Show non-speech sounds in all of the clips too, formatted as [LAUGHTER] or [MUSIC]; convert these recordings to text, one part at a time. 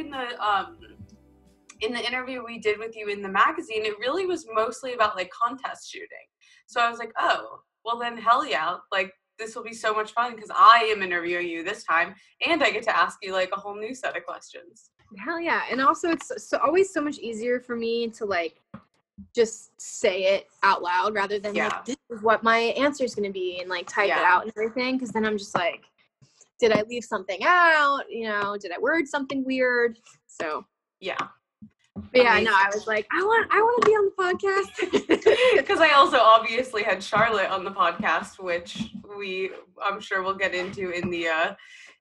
in the um in the interview we did with you in the magazine, it really was mostly about like contest shooting. So I was like, oh, well then hell yeah, like this will be so much fun because I am interviewing you this time and I get to ask you like a whole new set of questions. Hell yeah. And also it's so always so much easier for me to like just say it out loud rather than Yeah. like this is what my answer is going to be and like type it out and everything because then I'm just like did I leave something out? You know, did I word something weird? So, Yeah. but yeah, no, I was like, I want, I want to be on the podcast. [LAUGHS] Because I also obviously had Charlotte on the podcast, which we I'm sure we'll get into in the uh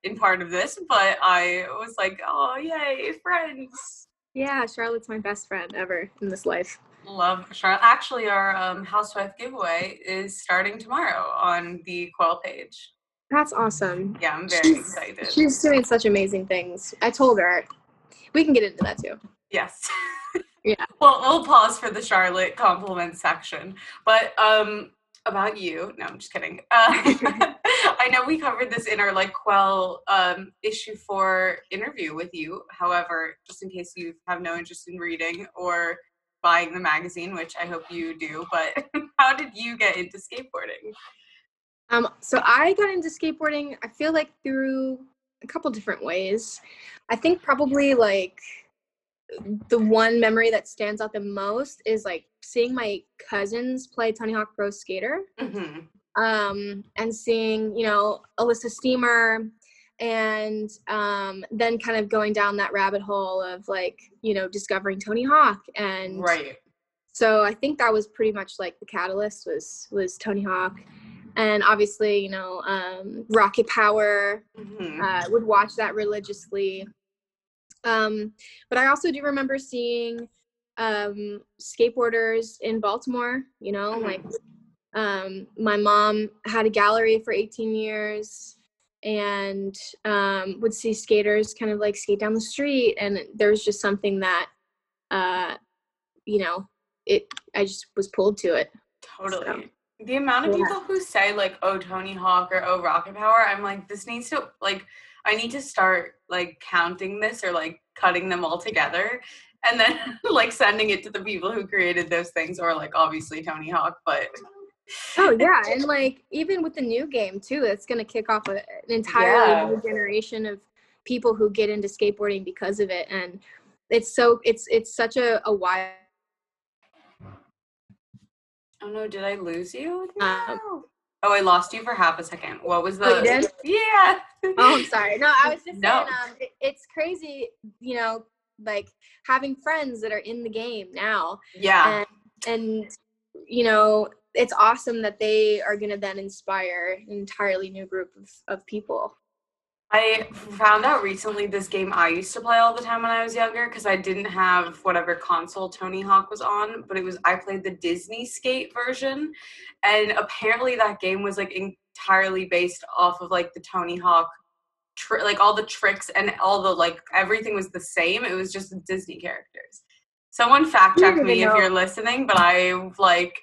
in part of this, but I was like, oh yay, friends. yeah, Charlotte's my best friend ever in this life. Love Charlotte. Actually, our um, housewife giveaway is starting tomorrow on the Quell page. That's awesome. Yeah, I'm very She's- excited. She's doing such amazing things. I told her. We can get into that too. Yes. [LAUGHS] Yeah. Well, we'll pause for the Charlotte compliment section. But um about you, no, I'm just kidding. Uh, [LAUGHS] [LAUGHS] I know we covered this in our like Quell um issue four interview with you. However, just in case you have no interest in reading or buying the magazine, which I hope you do, but how did you get into skateboarding? Um, so I got into skateboarding, I feel like through a couple different ways. I think probably like the one memory that stands out the most is like seeing my cousins play Tony Hawk Pro Skater. hmm Um, and seeing, you know, Elissa Steamer and um, then kind of going down that rabbit hole of like, you know, discovering Tony Hawk and Right. so i think that was pretty much like the catalyst was was tony hawk and obviously you know um, rocket power hmm uh, would watch that religiously um, but i also do remember seeing um, skateboarders in baltimore you know Mhm. like um, my mom had a gallery for 18 years and um, would see skaters kind of like skate down the street and there was just something that uh, you know it i just was pulled to it Totally. The amount of Yeah. people who say like, "Oh, Tony Hawk" or "Oh, Rocket Power," I'm like, this needs to like, I need to start like counting this or like cutting them all together, and then [LAUGHS] like sending it to the people who created those things, or like obviously Tony Hawk, but Oh [LAUGHS] yeah, and like even with the new game too, it's gonna kick off a, an entirely Yeah. new generation of people who get into skateboarding because of it, and it's so it's it's such a, a wild. Oh no, did I lose you? No. Um, oh, I lost you for half a second. What was the? Oh, you did? Yeah. Oh, I'm sorry. No, I was [LAUGHS] just No. saying, um, it, it's crazy, you know, like having friends that are in the game now, Yeah. and and you know, it's awesome that they are gonna then inspire an entirely new group of of people. I found out recently this game I used to play all the time when I was younger because I didn't have whatever console Tony Hawk was on, but it was I played the Disney Skate version, and apparently that game was like entirely based off of like the Tony Hawk, tri- like all the tricks and all the like everything was the same. It was just the Disney characters. Someone fact check me if you're listening, but I like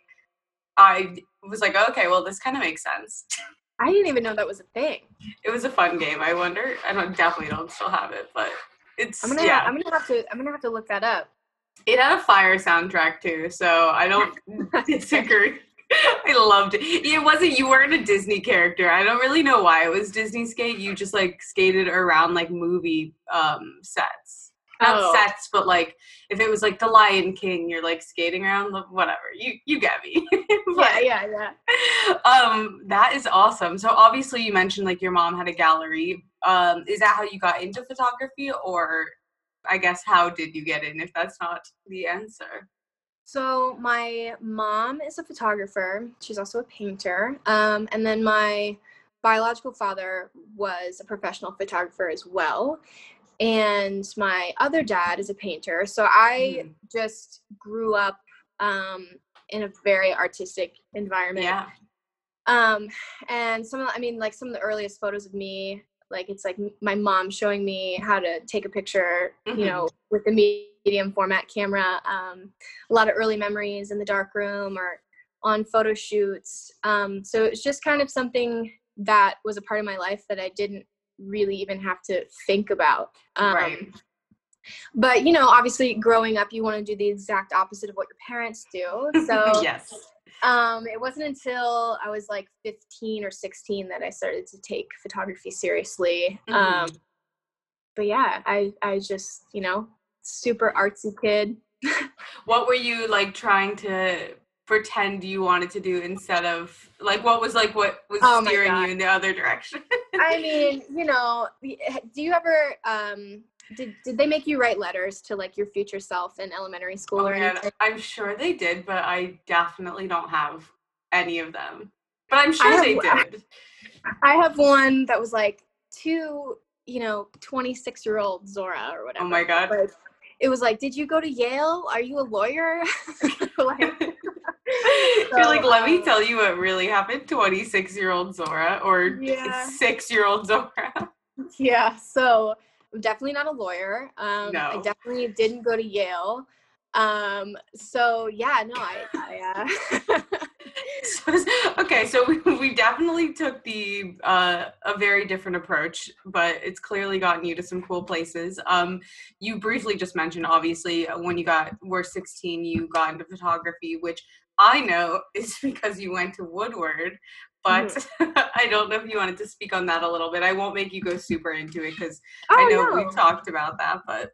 I was like, okay, well this kind of makes sense. [LAUGHS] I didn't even know that was a thing. It was a fun game. I wonder. I don't definitely don't still have it, but it's I'm gonna yeah. I'm gonna have to I'm gonna have to look that up. it had a fire soundtrack too, so I don't [LAUGHS] disagree. I loved it. It wasn't you weren't a Disney character. I don't really know why it was Disney skate. You just like skated around like movie um sets. Not Oh. sets, but like if it was like the Lion King, you're like skating around whatever. You you get me. [LAUGHS] Yeah, yeah, yeah. um that is awesome so obviously you mentioned like your mom had a gallery um is that how you got into photography or i guess how did you get in if that's not the answer So my mom is a photographer. She's also a painter. Um, and then my biological father was a professional photographer as well. And my other dad is a painter. So I Mhm. just grew up um, in a very artistic environment. yeah um and some of the- i mean like some of the earliest photos of me like it's like my mom showing me how to take a picture Mhm. you know with the medium format camera um a lot of early memories in the dark room or on photo shoots um so it's just kind of something that was a part of my life that i didn't really even have to think about um Right. but you know obviously growing up you want to do the exact opposite of what your parents do [LAUGHS] so yes. um it wasn't until i was like 15 or 16 that i started to take photography seriously Mhm. um but yeah i i just you know super artsy kid [LAUGHS] What were you like trying to pretend you wanted to do instead of like what was like what was Oh steering you in the other direction? [LAUGHS] i mean you know do you ever um did, did they make you write letters to like your future self in elementary school Oh or God, anything? I'm sure they did, but I definitely don't have any of them. But I'm sure have they did. I have one that was like to, you know, 26 year old Zora or whatever. Oh my God. Like, it was like, did you go to Yale? Are you a lawyer? [LAUGHS] like, [LAUGHS] [LAUGHS] You're like, So, let me tell you what really happened, 26 year old Zora or Yeah. six year old Zora. yeah. So I'm definitely not a lawyer. Um, I definitely didn't go to Yale. Um, so yeah, no, I, I uh, [LAUGHS] okay, so we, we definitely took the uh, a very different approach, but it's clearly gotten you to some cool places. Um, you briefly just mentioned, obviously, when you got were 16, you got into photography, which I know [LAUGHS] is because you went to Woodward. But [LAUGHS] I don't know if you wanted to speak on that a little bit. I won't make you go super into it because I Oh, know no. we've talked about that. But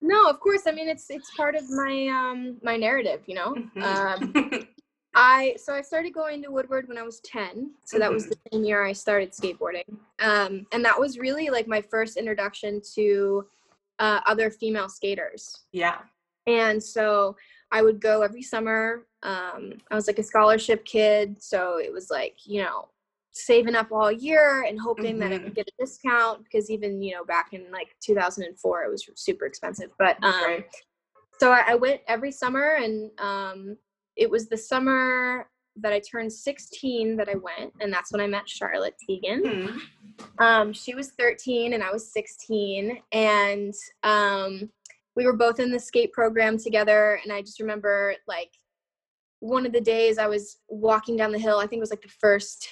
no, of course. I mean, it's it's part of my um my narrative, you know. Mhm. Um, [LAUGHS] I so I started going to Woodward when I was 10. So that was Mhm. the same year I started skateboarding. Um, and that was really like my first introduction to uh, other female skaters. yeah, And so I would go every summer. Um, I was like a scholarship kid, so it was like you know saving up all year and hoping that I Mhm. would get a discount because even you know back in like 2004 it was super expensive. But um, right. so I, I went every summer and um, it was the summer that i turned 16 that i went and that's when i met charlotte tegan Hmm. um, she was 13 and i was 16 and um, we were both in the skate program together and i just remember like one of the days i was walking down the hill i think it was like the first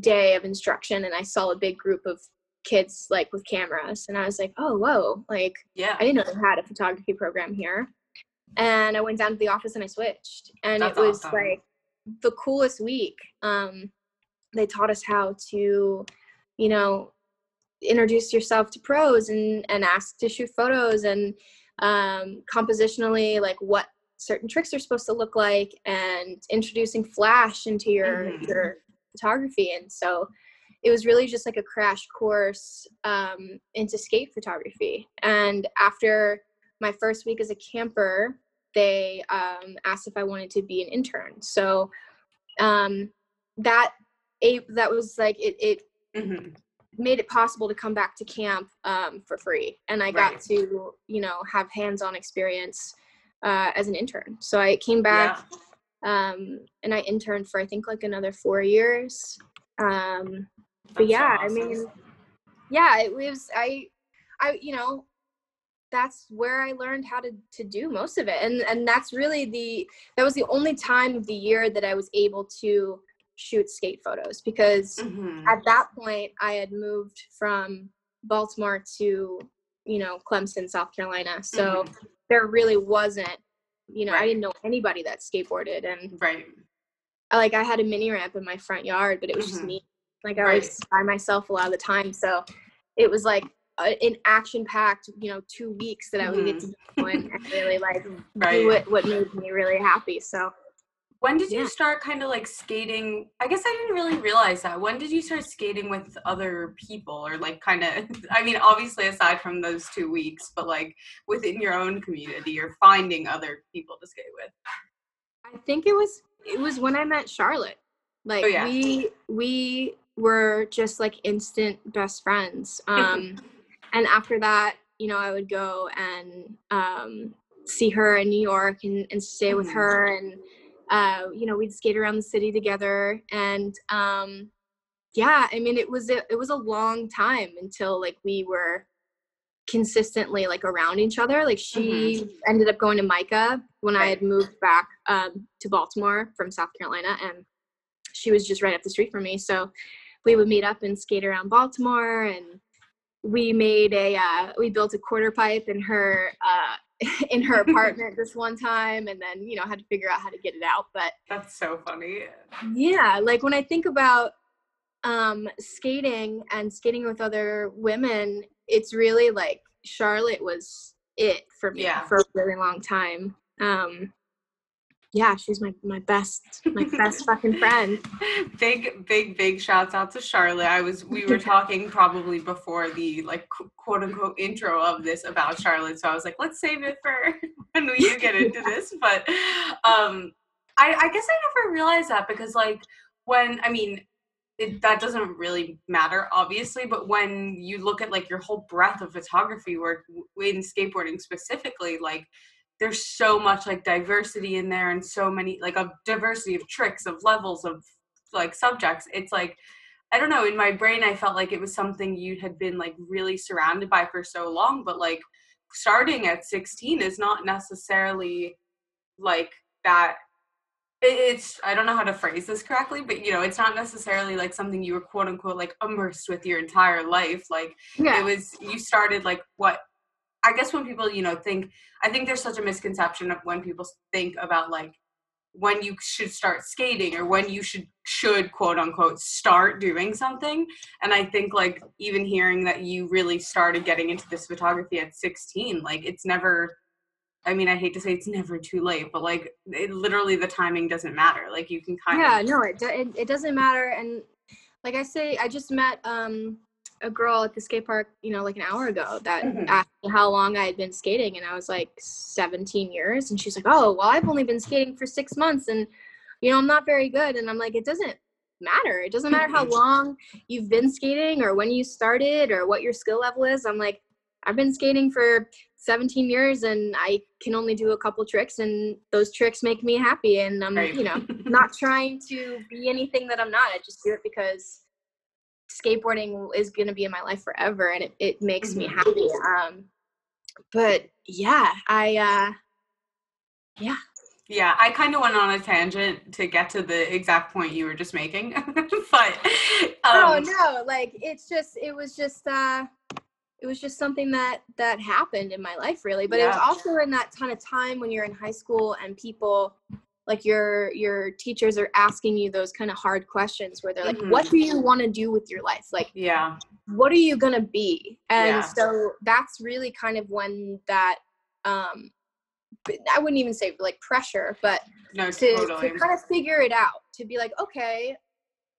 day of instruction and i saw a big group of kids like with cameras and i was like oh whoa like Yeah. I didn't know they had a photography program here. And I went down to the office and I switched. And That's it was awesome. like the coolest week. Um, they taught us how to, you know, introduce yourself to pros and, and ask to shoot photos and um, compositionally, like what certain tricks are supposed to look like and introducing flash into your, Mhm. your photography. And so it was really just like a crash course um, into skate photography. And after my first week as a camper, they um, asked if I wanted to be an intern. So um, that a that was like it, it Mhm. made it possible to come back to camp um, for free, and I got to you know have hands-on experience uh, as an intern. So I came back Yeah. um, and I interned for I think like another four years. Um, but yeah, awesome. I mean, yeah, it was I, I you know, that's where I learned how to to do most of it, and and that's really the that was the only time of the year that I was able to shoot skate photos because Mhm. at that point I had moved from Baltimore to you know Clemson, South Carolina, so there really wasn't. You know, I didn't know anybody that skateboarded, and right. like I had a mini ramp in my front yard, but it was just Mhm. me. Like I was by myself a lot of the time, so it was like a, an action-packed, you know, two weeks that I would get to go and, and really like [LAUGHS] Mm-hmm. Right. do what what made me really happy. So When did you start kind of like skating? I guess I didn't really realize that. When did you start skating with other people or like kind of, [LAUGHS] I mean, obviously aside from those two weeks, but like within your own community or finding other people to skate with? I think it was it was when I met Charlotte. Like Oh, yeah. we we were just like instant best friends. [LAUGHS] Um and after that, you know, I would go and um see her in New York and, and stay with Mhm. her and uh you know, we'd skate around the city together and um yeah, I mean it was a, it was a long time until like we were consistently like around each other. Like she ended up going to MICA when I had moved back um, to Baltimore from South Carolina, and she was just right up the street from me. So we would meet up and skate around Baltimore, and we made a uh, we built a quarter pipe in her uh, [LAUGHS] in her apartment this one time and then you know had to figure out how to get it out but that's so funny yeah like when i think about um skating and skating with other women it's really like charlotte was it for me Yeah. for a really long time um yeah she's my my best my best fucking friend. [LAUGHS] Big big big shouts out to charlotte. I was we were [LAUGHS] talking probably before the like quote unquote intro of this about charlotte so i was like let's save it for [LAUGHS] when we get into this. But um i i guess i never realized that because like when i mean it, that doesn't really matter obviously but when you look at like your whole breadth of photography work in skateboarding specifically like there's so much like diversity in there and so many like a diversity of tricks of levels of like subjects. It's like i don't know in my brain i felt like it was something you had been like really surrounded by for so long but like starting at 16 is not necessarily like that it's i don't know how to phrase this correctly but you know it's not necessarily like something you were quote unquote like immersed with your entire life. Like yeah. it was you started like what i guess when people you know think i think there's such a misconception of when people think about like when you should start skating or when you should should quote unquote start doing something. And i think like even hearing that you really started getting into this photography at 16 like it's never i mean i hate to say it's never too late but like it, literally the timing doesn't matter. Like you can kind yeah of no it, it it doesn't matter. And like i say i just met um a girl at the skate park you know like an hour ago that Mhm. asked me how long i had been skating and i was like 17 years and she's like oh well i've only been skating for six months and you know i'm not very good and i'm like it doesn't matter it doesn't matter how Mhm. long you've been skating or when you started or what your skill level is i'm like i've been skating for 17 years and i can only do a couple tricks and those tricks make me happy and i'm Right. you know [LAUGHS] not trying to be anything that I'm not. I just do it because skateboarding is going to be in my life forever and it, it makes me Mhm. happy. Um, but yeah, I, uh, Yeah, yeah, I kind of went on a tangent to get to the exact point you were just making, [LAUGHS] but oh um, no, like it's just, it was just, uh, it was just something that that happened in my life really but it was also in that ton of time when you're in high school and people like your your teachers are asking you those kind of hard questions where they're like Mhm. what do you want to do with your life like yeah, what are you gonna be and Yeah. so that's really kind of when that um i wouldn't even say like pressure but no, to, totally. to kind of figure it out to be like okay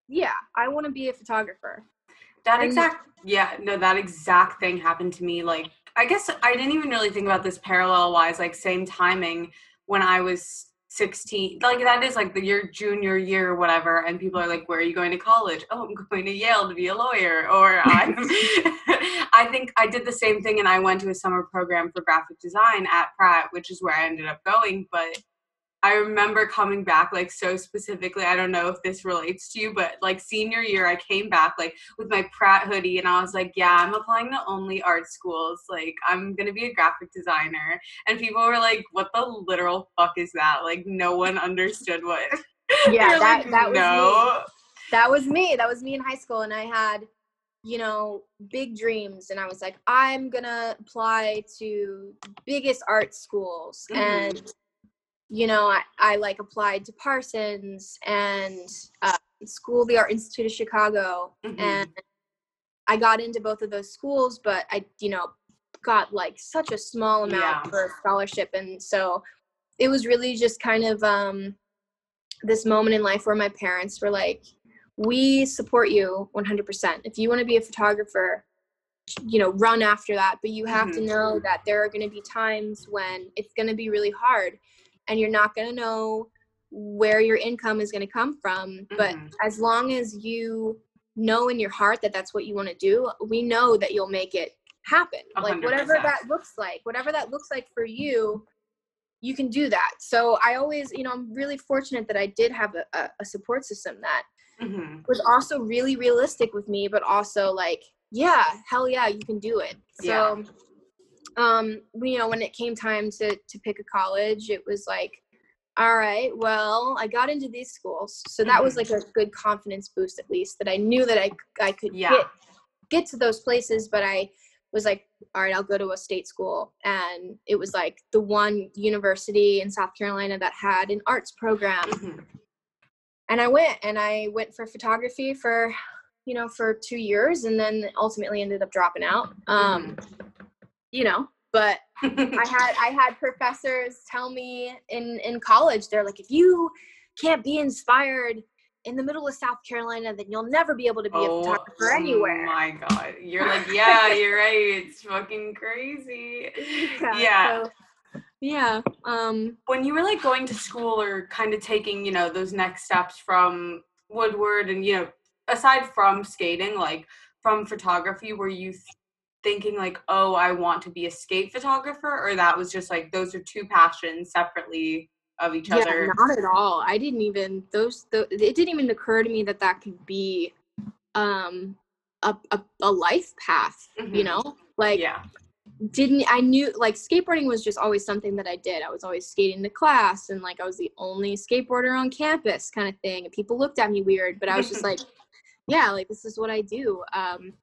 yeah i want to be a photographer That and- exact, yeah, no, that exact thing happened to me. Like, I guess I didn't even really think about this parallel wise, like same timing when I was 16. Like that is like the your junior year or whatever, and people are like, "Where are you going to college?" Oh, I'm going to Yale to be a lawyer, or [LAUGHS] I'm. [LAUGHS] I think I did the same thing, and I went to a summer program for graphic design at Pratt, which is where I ended up going, but. I remember coming back like so specifically. I don't know if this relates to you, but like senior year, I came back like with my Pratt hoodie and I was like, yeah, I'm applying to only art schools. Like, I'm going to be a graphic designer. And people were like, what the literal fuck is that? Like, no one understood what. [LAUGHS] yeah that, like, that was me that was me that was me in high school and i had you know big dreams and i was like i'm gonna apply to biggest art schools Mhm. and you know I, I like applied to parsons and uh, school of the art institute of chicago Mhm. and i got into both of those schools but i you know got like such a small amount Yeah. for scholarship and so it was really just kind of um this moment in life where my parents were like we support you 100% if you want to be a photographer you know run after that but you have to Mhm. know that there are going to be times when it's going to be really hard and you're not going to know where your income is going to come from but Mhm. as long as you know in your heart that that's what you want to do we know that you'll make it happen. A like whatever that looks like whatever that looks like for you you can do that. So i always you know i'm really fortunate that i did have a, a, support system that Mhm. was also really realistic with me but also like yeah hell yeah you can do it. So um you know when it came time to to pick a college it was like all right well i got into these schools so that was Mhm. like a good confidence boost at least that i knew that i i could Yeah. get get to those places, but I was like, all right, I'll go to a state school. And it was like the one university in South Carolina that had an arts program. Mhm. And I went and I went for photography for, you know, for two years and then ultimately ended up dropping out. Um, you know, but [LAUGHS] I had I had professors tell me in in college they're like if you can't be inspired in the middle of South Carolina then you'll never be able to be a photographer anywhere. Oh my god. You're like, yeah, you're right. It's fucking crazy. [LAUGHS] Yeah. so, yeah. Um When you were like going to school or kind of taking, you know, those next steps from Woodward and, you know, aside from skating, like from photography, were you thinking like, oh, I want to be a skate photographer? Or that was just like, those are two passions separately of each yeah, other? not at all. I didn't even those the, it didn't even occur to me that that could be um a a, a life path, you Mhm. know? Like yeah. didn't I knew like skateboarding was just always something that I did. I was always skating to class and like I was the only skateboarder on campus kind of thing. And people looked at me weird, but I was just like, [LAUGHS] yeah, like this is what I do. Um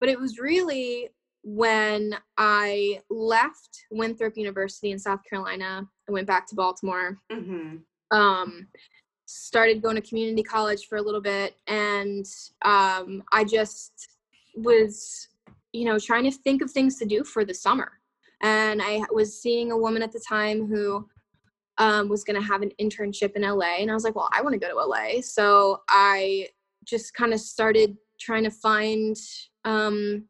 but it was really when I left Winthrop University in South Carolina, I went back to Baltimore hmm um, started going to community college for a little bit and um, i just was you know trying to think of things to do for the summer. And i was seeing a woman at the time who um, was going to have an internship in la and i was like well i want to go to la so i just kind of started trying to find um,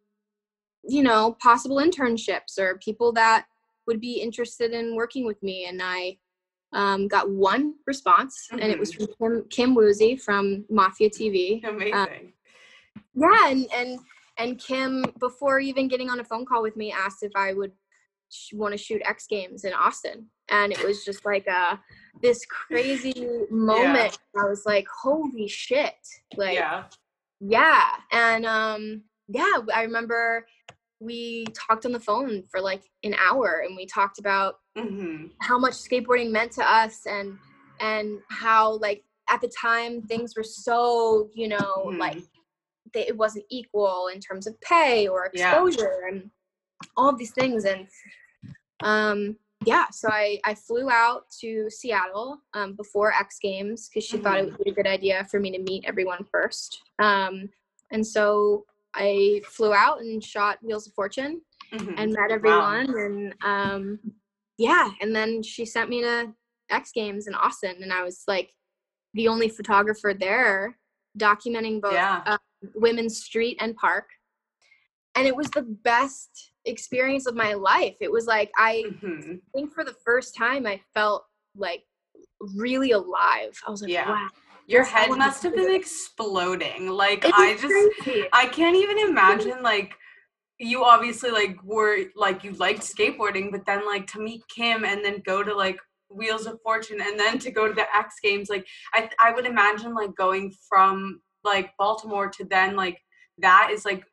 you know possible internships or people that would be interested in working with me and i um, got one response, and it was from Kim, Kim Woozy from Mahfia TV. [LAUGHS] Amazing. Yeah, and and and Kim, before even getting on a phone call with me, asked if I would sh- want to shoot X Games in Austin, and it was just like a this crazy moment. I was like, "Holy shit!" Like, yeah. yeah, and um, yeah, I remember we talked on the phone for like an hour, and we talked about hmm how much skateboarding meant to us and and how like at the time things were so you know Mhm. like they, it wasn't equal in terms of pay or Yeah. exposure and all of these things and um yeah so i i flew out to seattle um, before x games because she thought it Mhm. would be a good idea for me to meet everyone first um and so i flew out and shot wheels of fortune hmm and met everyone and um yeah and then she sent me to x games in austin and i was like the only photographer there documenting both Yeah. uh, women's street and park. And it was the best experience of my life. It was like i hmm think for the first time i felt like really alive. I was like Yeah. wow Your head must have been exploding. Like it I just crazy. I can't even imagine like you obviously like were like you liked skateboarding, but then like to meet Kim and then go to like Wheels of Fortune and then to go to the X Games, like I I would imagine like going from like Baltimore to then like that is like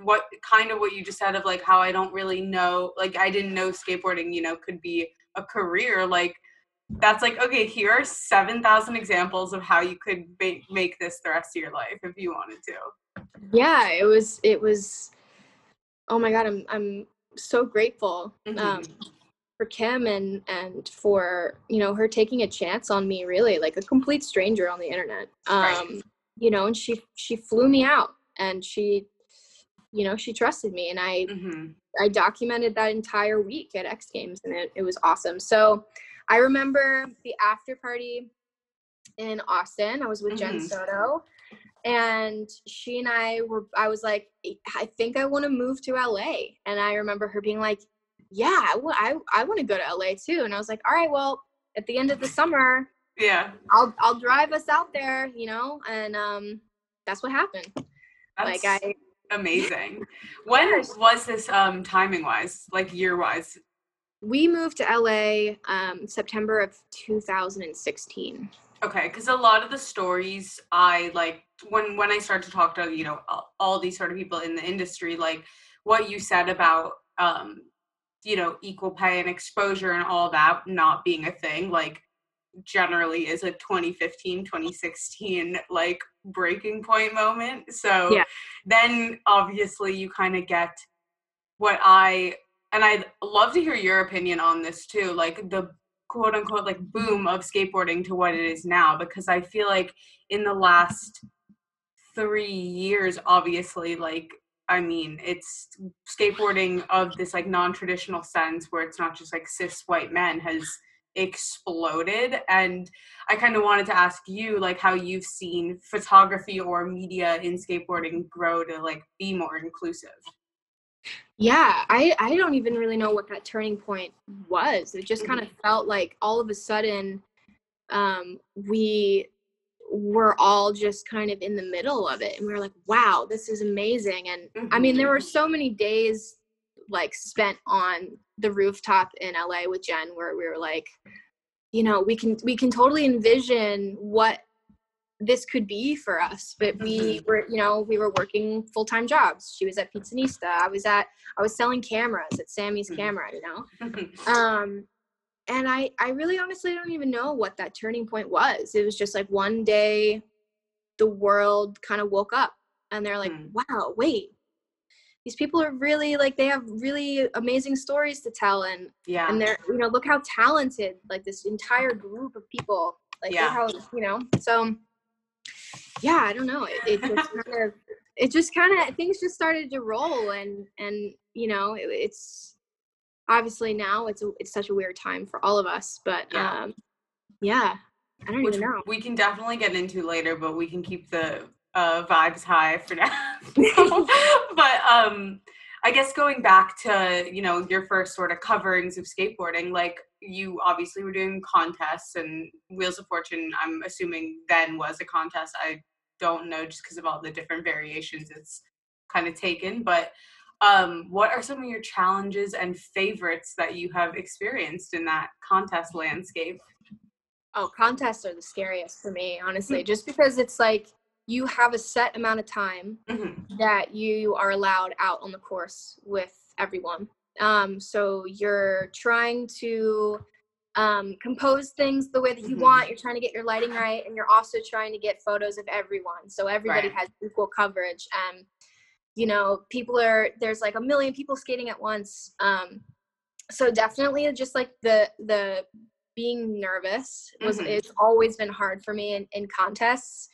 what kind of what you just said of like how I don't really know like I didn't know skateboarding, you know, could be a career like that's like okay here are 7000 examples of how you could make, make this the rest of your life if you wanted to yeah it was it was oh my god i'm i'm so grateful um Mhm. for kim and and for you know her taking a chance on me really like a complete stranger on the internet um Right. you know and she she flew me out and she you know she trusted me and i hmm I documented that entire week at X Games and it, it was awesome. So I remember the after party in Austin. I was with Jen Mhm. Soto and she and I were, I was like, I think I want to move to LA. And I remember her being like, yeah, I, I, I want to go to LA too. And I was like, all right, well, at the end of the summer, yeah I'll, I'll drive us out there, you know? And, um, that's what happened. that's like I, amazing [LAUGHS] when was this um timing wise like year wise we moved to LA um, September of 2016. okay because a lot of the stories i like when when i start to talk to you know all, all these sort of people in the industry like what you said about um you know equal pay and exposure and all that not being a thing like generally is a 2015 2016 like breaking point moment. So Yeah. then obviously you kind of get what I and I'd love to hear your opinion on this too, like the quote unquote like boom of skateboarding to what it is now because I feel like in the last 3 years obviously like I mean, it's skateboarding of this like non-traditional sense where it's not just like cis white men has exploded and I kind of wanted to ask you like how you've seen photography or media in skateboarding grow to like be more inclusive. Yeah, I I don't even really know what that turning point was. It just kind of felt like all of a sudden um we were all just kind of in the middle of it and we were like, "Wow, this is amazing." And I mean, there were so many days like spent on the rooftop in LA with Jen where we were like, you know, we can we can totally envision what this could be for us but we were you know we were working full-time jobs she was at pizzanista i was at i was selling cameras at samy's Mhm. camera you know um and i i really honestly don't even know what that turning point was it was just like one day the world kind of woke up and they're like Hmm. wow wait these people are really like they have really amazing stories to tell and yeah. and they're you know look how talented like this entire group of people like Yeah. how you know so yeah i don't know it, it just [LAUGHS] kind of it just kind of things just started to roll and and you know it, it's obviously now it's a, it's such a weird time for all of us but Yeah. um yeah i don't Which even know we can definitely get into later, but we can keep the uh, vibes high for now. [LAUGHS] [LAUGHS] but um, I guess going back to you know your first sort of coverings of skateboarding, like you obviously were doing contests and Wheels of Fortune. I'm assuming then was a contest. I don't know just because of all the different variations it's kind of taken, but. Um, what are some of your challenges and favorites that you have experienced in that contest landscape? Oh, contests are the scariest for me, honestly, just because it's like you have a set amount of time Mhm. that you are allowed out on the course with everyone. Um, so you're trying to um, compose things the way that you Mhm. want. You're trying to get your lighting right, and you're also trying to get photos of everyone, so everybody Right. has equal coverage. And you know, people are there's like a million people skating at once. Um, so definitely, just like the the being nervous was Mhm. it's always been hard for me in, in contests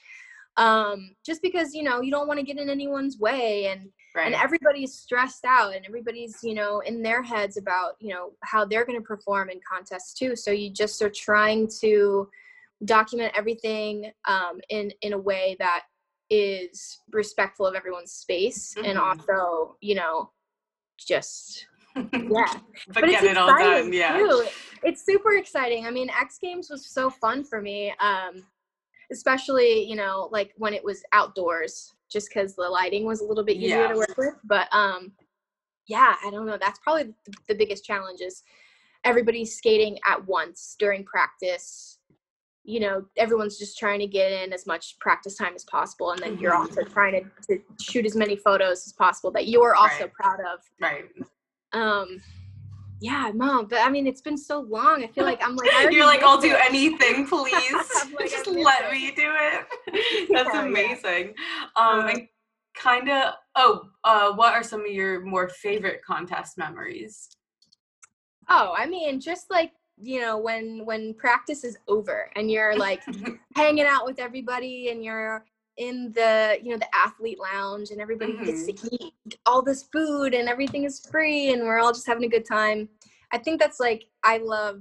um just because you know you don't want to get in anyone's way and Right. and everybody's stressed out and everybody's you know in their heads about you know how they're going to perform in contests too so you just are trying to document everything um in in a way that is respectful of everyone's space and Mhm. also you know just yeah [LAUGHS] but, but get it's it all exciting done. Yeah. too. It's super exciting. I mean, X Games was so fun for me, um, especially you know like when it was outdoors, just because the lighting was a little bit easier Yeah. to work with. But um, yeah, I don't know. That's probably the, the biggest challenge is everybody's skating at once during practice. You know, everyone's just trying to get in as much practice time as possible, and then you're Mhm. also trying to, to shoot as many photos as possible that you're also Right. proud of Right. um yeah mom. but i mean it's been so long i feel like i'm like [LAUGHS] You're like, I'll do [LAUGHS] anything, please. Like, [LAUGHS] Just let it. me do it. That's Yeah, yeah. amazing. Um, Uh, and kind of. Oh, uh, what are some of your more favorite contest memories? oh i mean just like you know when when practice is over and you're like hanging out with everybody and you're in the you know the athlete lounge and everybody gets to eat all this food and everything is free and we're all just having a good time i think that's like i love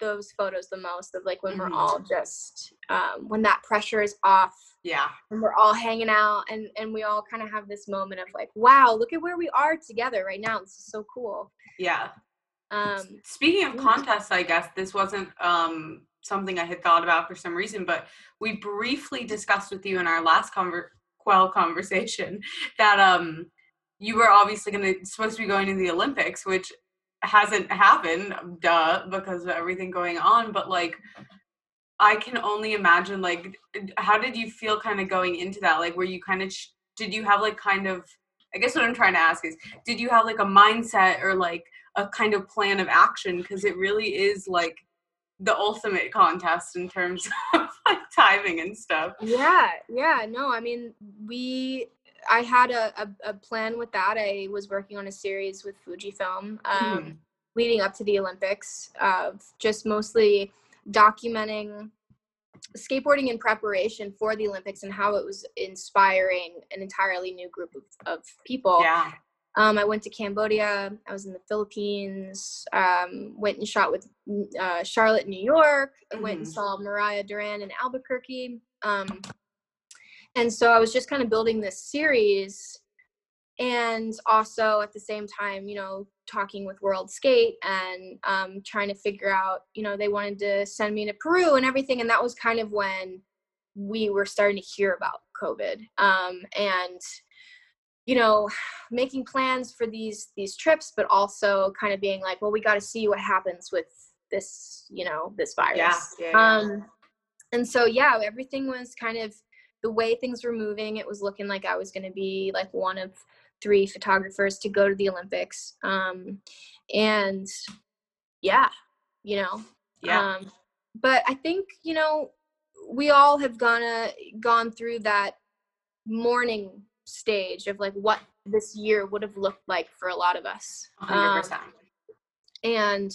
those photos the most of like when Mhm. we're all just um, when that pressure is off yeah. and we're all hanging out and and we all kind of have this moment of like wow look at where we are together right now this is so cool Yeah. um Speaking of contests, I guess this wasn't um, something I had thought about for some reason, but we briefly discussed with you in our last conver- quell conversation [LAUGHS] that um, you were obviously going to supposed to be going to the Olympics, which hasn't happened, duh, because of everything going on. But like, I can only imagine, like, how did you feel kind of going into that? Like, were you kind of, sh- did you have like kind of, I guess what I'm trying to ask is, did you have like a mindset or like a kind of plan of action? Because it really is like the ultimate contest in terms [LAUGHS] of like timing and stuff. Yeah, yeah. No, I mean, we I had a, a, a, plan with that. I was working on a series with Fujifilm um, mm-hmm. leading up to the Olympics of just mostly documenting skateboarding in preparation for the Olympics and how it was inspiring an entirely new group of, of people. Yeah. Um, I went to Cambodia. I was in the Philippines. Um, went and shot with uh, Charlotte, New York. I mm-hmm. went and mm-hmm. saw Mariah Duran in Albuquerque. Um, and so I was just kind of building this series, and also at the same time, you know, talking with World Skate and um, trying to figure out, you know, they wanted to send me to Peru and everything, and that was kind of when we were starting to hear about COVID. Um, and you know making plans for these these trips but also kind of being like well we got to see what happens with this you know this virus. Yeah, yeah, yeah. um and so yeah everything was kind of the way things were moving it was looking like i was going to be like one of three photographers to go to the olympics. Um and yeah you know yeah. um but i think you know we all have gonna gone through that mourning stage of like what this year would have looked like for a lot of us. 100%. Um, and,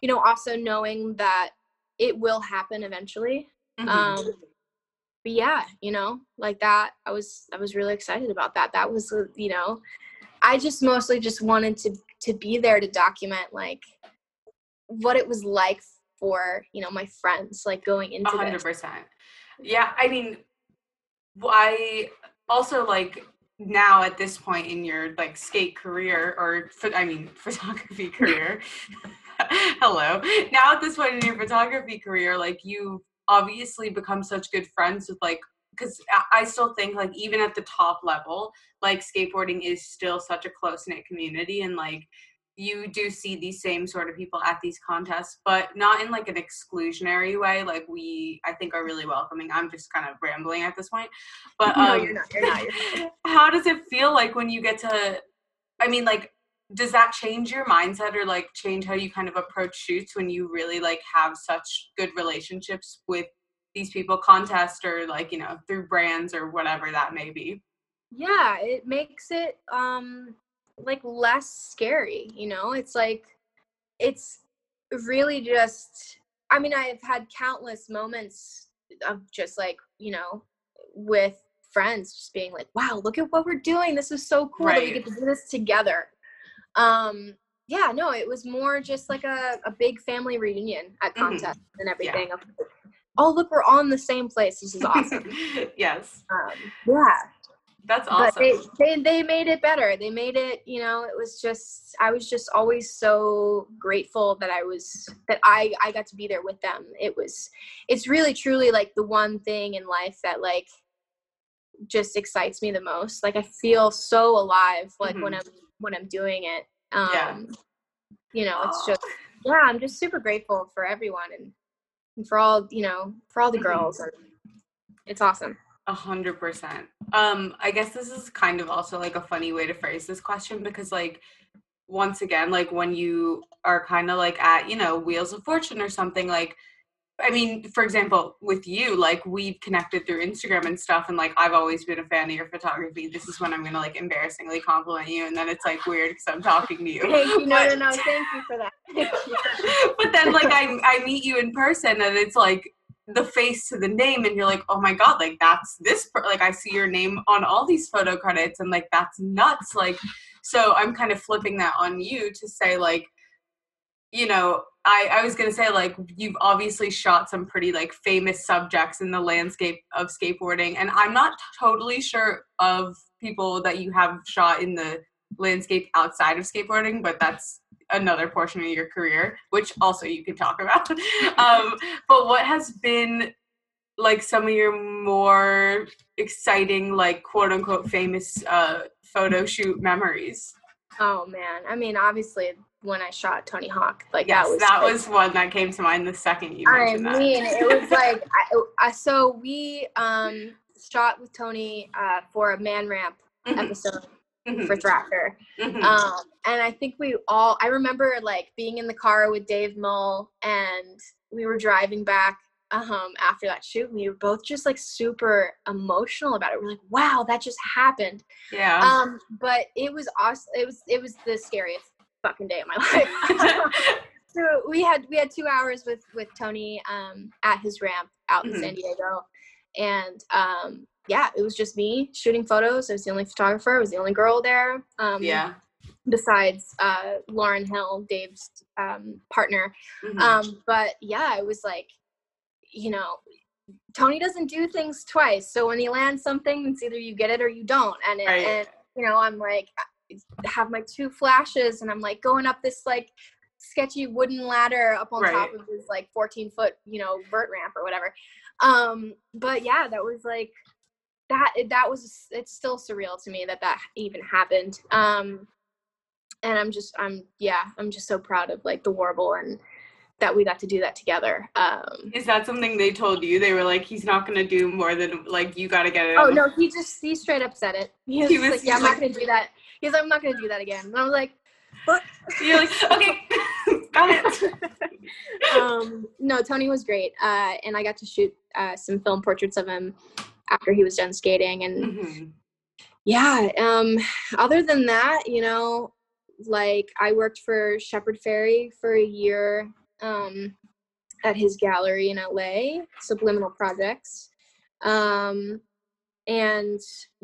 you know, also knowing that it will happen eventually. Mm-hmm. Um, but yeah, you know, like that, I was, I was really excited about that. That was, uh, you know, I just mostly just wanted to, to be there to document like what it was like for, you know, my friends, like going into 100%. This. Yeah. I mean, I also like now at this point in your like skate career or I mean [LAUGHS] photography career. [LAUGHS] Hello. Now at this point in your photography career, like you've obviously become such good friends with like because I still think like even at the top level, like skateboarding is still such a close knit community and like you do see these same sort of people at these contests, but not in like an exclusionary way. Like we, I think, are really welcoming. I'm just kind of rambling at this point, but um, no, you're not. You're not. You're not. [LAUGHS] how does it feel like when you get to? I mean, like, does that change your mindset or like change how you kind of approach shoots when you really like have such good relationships with these people, contest or like you know through brands or whatever that may be? Yeah, it makes it um like less scary you know it's like it's really just i mean i've had countless moments of just like you know with friends just being like wow look at what we're doing this is so cool right. that we get to do this together um yeah no it was more just like a, a big family reunion at mm-hmm. contest mm-hmm. and everything yeah. oh look we're all in the same place this is awesome [LAUGHS] yes um, yeah that's awesome. But they, they they made it better. They made it, you know, it was just I was just always so grateful that I was that I I got to be there with them. It was it's really truly like the one thing in life that like just excites me the most. Like I feel so alive like mm-hmm. when I'm when I'm doing it. Um yeah. you know, it's just yeah, I'm just super grateful for everyone and, and for all, you know, for all the mm-hmm. girls. It's awesome. A hundred percent. Um, I guess this is kind of also like a funny way to phrase this question because like once again, like when you are kind of like at, you know, Wheels of Fortune or something, like I mean, for example, with you, like we've connected through Instagram and stuff, and like I've always been a fan of your photography. This is when I'm gonna like embarrassingly compliment you, and then it's like weird because I'm talking to you. [LAUGHS] Thank you. No, no, no. Thank you for that. [LAUGHS] [LAUGHS] but then, like, I I meet you in person, and it's like the face to the name and you're like oh my god like that's this per-. like i see your name on all these photo credits and like that's nuts like so i'm kind of flipping that on you to say like you know i i was to say like you've obviously shot some pretty like famous subjects in the landscape of skateboarding and i'm not totally sure of people that you have shot in the landscape outside of skateboarding but that's another portion of your career, which also you can talk about. [LAUGHS] um, but what has been like some of your more exciting, like quote unquote famous uh, photo shoot memories? Oh man, I mean, obviously when I shot Tony Hawk, like yes, that was that was one that came to mind the second you mentioned I mean, that. it was [LAUGHS] like I, I, so we um shot with Tony uh, for a man ramp mm-hmm. episode mm-hmm. for Thrasher. Mm-hmm. Um, and I think we all, I remember like being in the car with Dave Mull and we were driving back um after that shoot we were both just like super emotional about it we're like wow that just happened Yeah. um but it was awesome it was it was the scariest fucking day of my [LAUGHS] life [LAUGHS] so we had we had two hours with with tony um at his ramp out in Mhm. san diego and um yeah it was just me shooting photos. I was the only photographer. I was the only girl there. Um yeah. besides uh lauren hill dave's um partner. Mhm. um but yeah it was like you know tony doesn't do things twice. So when he lands something it's either you get it or you don't. And it, Right. and you know i'm like have my two flashes and i'm like going up this like sketchy wooden ladder up on top of this like 14 foot you know vert ramp or whatever. Um but yeah that was like that that was it's still surreal to me that that even happened um and i'm just i'm yeah i'm just so proud of like the warble and that we got to do that together um Is that something they told you? They were like, he's not gonna do more than like you gotta get it. oh no he just he straight up said it he was, He was- like yeah i'm not gonna do that he's like i'm not gonna do that again and i was like You're like, [LAUGHS] okay, [LAUGHS] got it. [LAUGHS] um, no, Tony was great, uh, and I got to shoot uh, some film portraits of him after he was done skating. And Mhm. yeah, um, other than that, you know, like I worked for Shepard Fairey for a year um, at his gallery in LA, Subliminal Projects. Um, and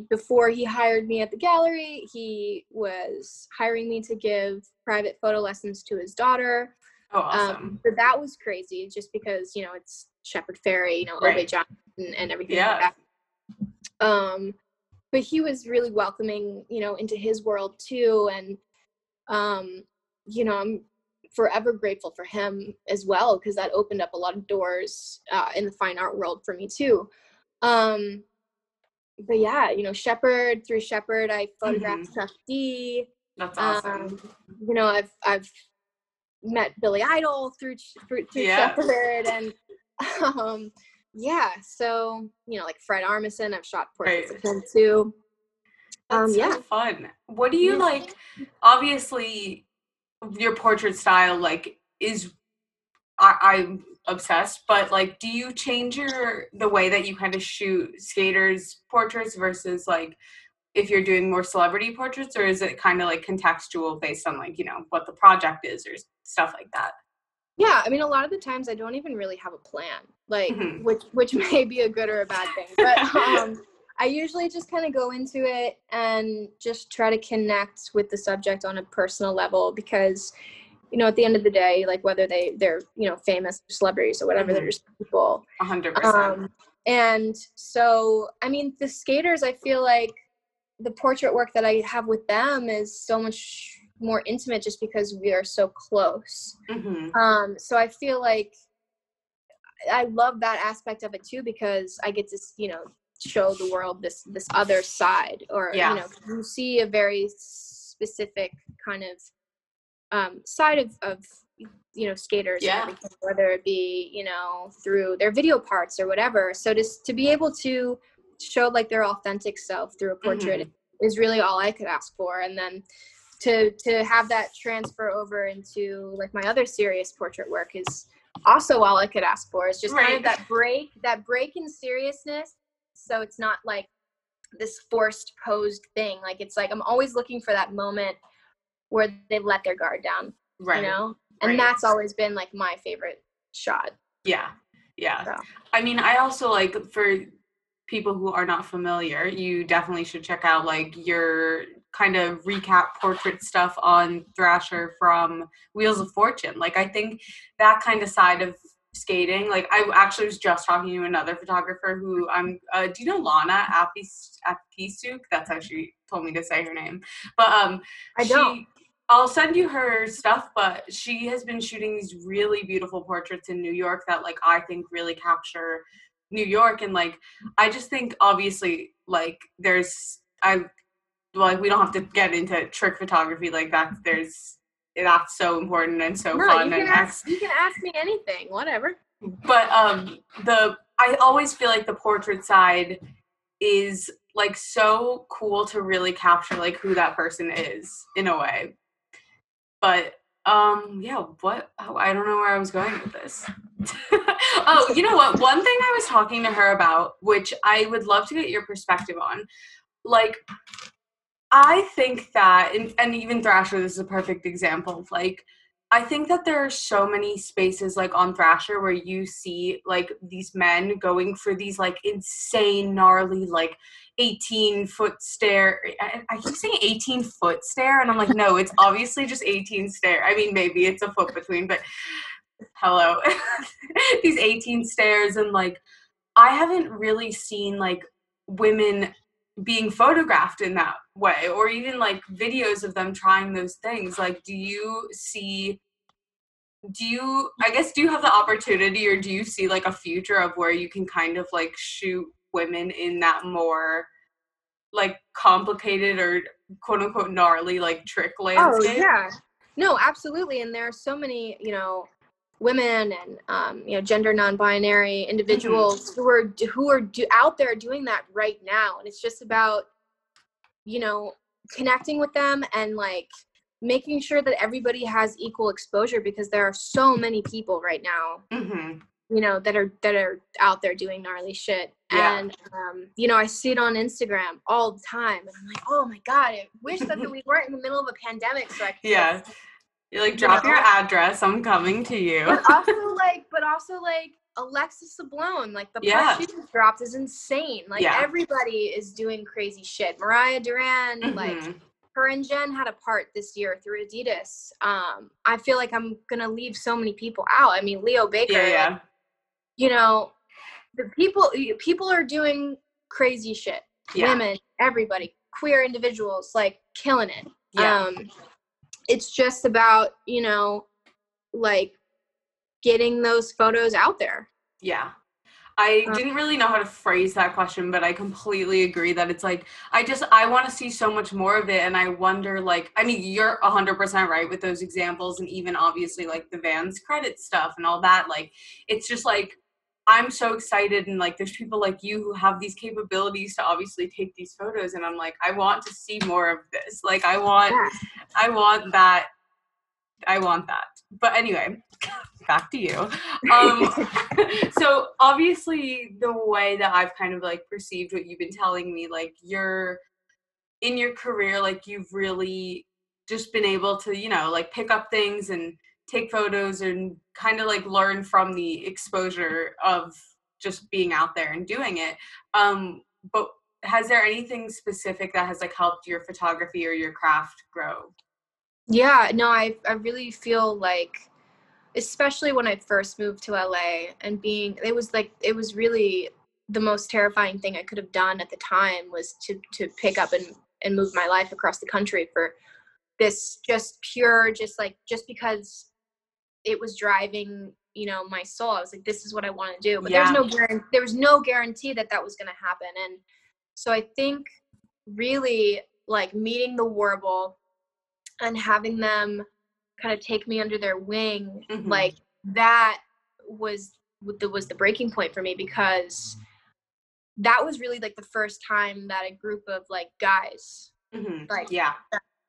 before he hired me at the gallery, he was hiring me to give private photo lessons to his daughter. Oh, awesome. Um, but that was crazy just because, you know, it's Shepard Fairey, you know, Right. Obey Johnson and everything Yeah. like that. Um, but he was really welcoming, you know, into his world too. And, um, you know, I'm forever grateful for him as well because that opened up a lot of doors uh, in the fine art world for me too. Um, but yeah, you know, Shepard through Shepard, I photographed Chuck D That's awesome. um, you know, I've I've met Billy Idol through through, through Yeah. Shepard, and [LAUGHS] um, yeah. So you know, like Fred Armisen, I've shot portraits Right. of him too. That's um, so yeah. fun. What do you Yeah. like? Obviously, your portrait style like is I, I'm obsessed, but like, do you change your the way that you kind of shoot skaters' portraits versus like if you're doing more celebrity portraits, or is it kind of like contextual based on like you know what the project is or stuff like that? Yeah, I mean, a lot of the times I don't even really have a plan, like Mhm. which which [LAUGHS] may be a good or a bad thing. [LAUGHS] But um, I usually just kind of go into it and just try to connect with the subject on a personal level because, you know, at the end of the day, like whether they they're you know famous celebrities or whatever, they're Mhm. just people. Hundred percent. Um, and so, I mean, the skaters, I feel like the portrait work that I have with them is so much more intimate just because we are so close. Mhm. Um, so I feel like I love that aspect of it too because I get to, you know, show the world this this other side, or Yeah. you know, you see a very specific kind of um, side of of you know skaters Yeah. everything, whether it be you know through their video parts or whatever. So just to be able to show like their authentic self through a portrait is really all I could ask for, and then to to have that transfer over into like my other serious portrait work is also all I could ask for. It's just kind of that break, that break in seriousness. So it's not like this forced posed thing. Like it's like I'm always looking for that moment where they let their guard down, Right. you know? And Right. that's always been like my favorite shot. Yeah. Yeah. So. I mean, I also like for people who are not familiar, you definitely should check out like your kind of recap portrait stuff on Thrasher from Wheels of Fortune. Like I think that kind of side of skating, like I actually was just talking to another photographer who I'm uh, do you know Lana Apis Apisuk? That's how she told me to say her name. But um I she- don't. I'll send you her stuff, but she has been shooting these really beautiful portraits in New York that like I think really capture New York and like I just think obviously like there's I like we don't have to get into trick photography like that. There's that's so important and so fun you can and ask you can ask me anything, whatever. but um the i always feel like the portrait side is like so cool to really capture like who that person is in a way but um yeah what oh, i don't know where i was going with this [LAUGHS] oh you know what one thing i was talking to her about which i would love to get your perspective on like i think that and, and even thrasher this is a perfect example like I think that there are so many spaces like on Thrasher where you see like these men going for these like insane, gnarly, like 18 foot stair. I, I keep saying 18 foot stair, and I'm like, no, it's obviously just 18 stair. I mean, maybe it's a foot between, but hello. [LAUGHS] these 18 stairs, and like, I haven't really seen like women being photographed in that way or even like videos of them trying those things like do you see do you i guess do you have the opportunity or do you see like a future of where you can kind of like shoot women in that more like complicated or quote unquote gnarly like trick oh, landscape? oh yeah. No absolutely and there are so many you know women and um, you know gender non-binary individuals mm-hmm. who are who are do, out there doing that right now and it's just about you know connecting with them and like making sure that everybody has equal exposure because there are so many people right now mm-hmm. you know that are that are out there doing gnarly shit yeah. and um, you know i see it on instagram all the time and i'm like oh my god i wish that we weren't in the middle of a pandemic so i could yeah you're like, drop you know? your address. I'm coming to you. But also like, but also like Alexis Sablone, like the yeah. she just dropped is insane. Like yeah. everybody is doing crazy shit. Mariah Duran, mm-hmm. like her and Jen had a part this year through Adidas. Um, I feel like I'm gonna leave so many people out. I mean, Leo Baker. Yeah, yeah. Like, you know, the people people are doing crazy shit. Yeah. Women, everybody, queer individuals, like killing it. Yeah. Um, it's just about you know like getting those photos out there yeah I um, didn't really know how to phrase that question, but I completely agree that it's like I just I want to see so much more of it, and I wonder like I mean you're hundred percent right with those examples, and even obviously like the Vans credit stuff and all that. Like it's just like I'm so excited and like there's people like you who have these capabilities to obviously take these photos and I'm like I want to see more of this. Like I want yeah. I want that I want that. But anyway, [LAUGHS] back to you. Um [LAUGHS] so obviously the way that I've kind of like perceived what you've been telling me like you're in your career like you've really just been able to, you know, like pick up things and take photos and kind of like learn from the exposure of just being out there and doing it. Um but has there anything specific that has like helped your photography or your craft grow? Yeah no i i really feel like especially when i first moved to la and being it was like it was really the most terrifying thing i could have done at the time was to to pick up and and move my life across the country for this just pure just like just because it was driving you know my soul i was like this is what i want to do but yeah. there's no guarantee there was no guarantee that that was going to happen and so i think really like meeting the warble and having them kind of take me under their wing mm-hmm. like that was the was the breaking point for me because that was really like the first time that a group of like guys mm-hmm. like yeah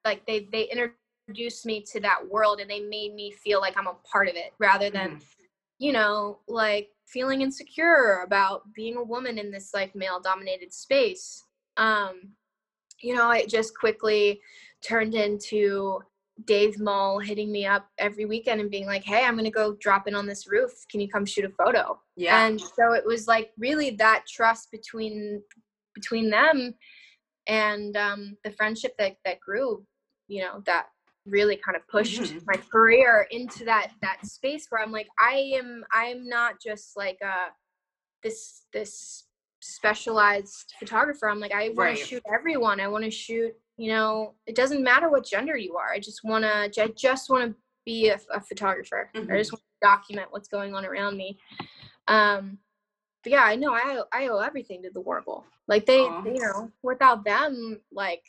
like they they inter- introduced me to that world and they made me feel like I'm a part of it rather than, mm. you know, like feeling insecure about being a woman in this like male dominated space. Um, you know, it just quickly turned into Dave Mull hitting me up every weekend and being like, "Hey, I'm gonna go drop in on this roof. Can you come shoot a photo?" Yeah. And so it was like really that trust between between them and um, the friendship that that grew. You know that really kind of pushed mm-hmm. my career into that that space where I'm like I am I'm not just like a uh, this this specialized photographer. I'm like I want right. to shoot everyone. I want to shoot, you know, it doesn't matter what gender you are. I just want to I just want to be a, a photographer. Mm-hmm. I just want to document what's going on around me. Um but yeah, I know I I owe everything to the Warble. Like they, they you know, without them like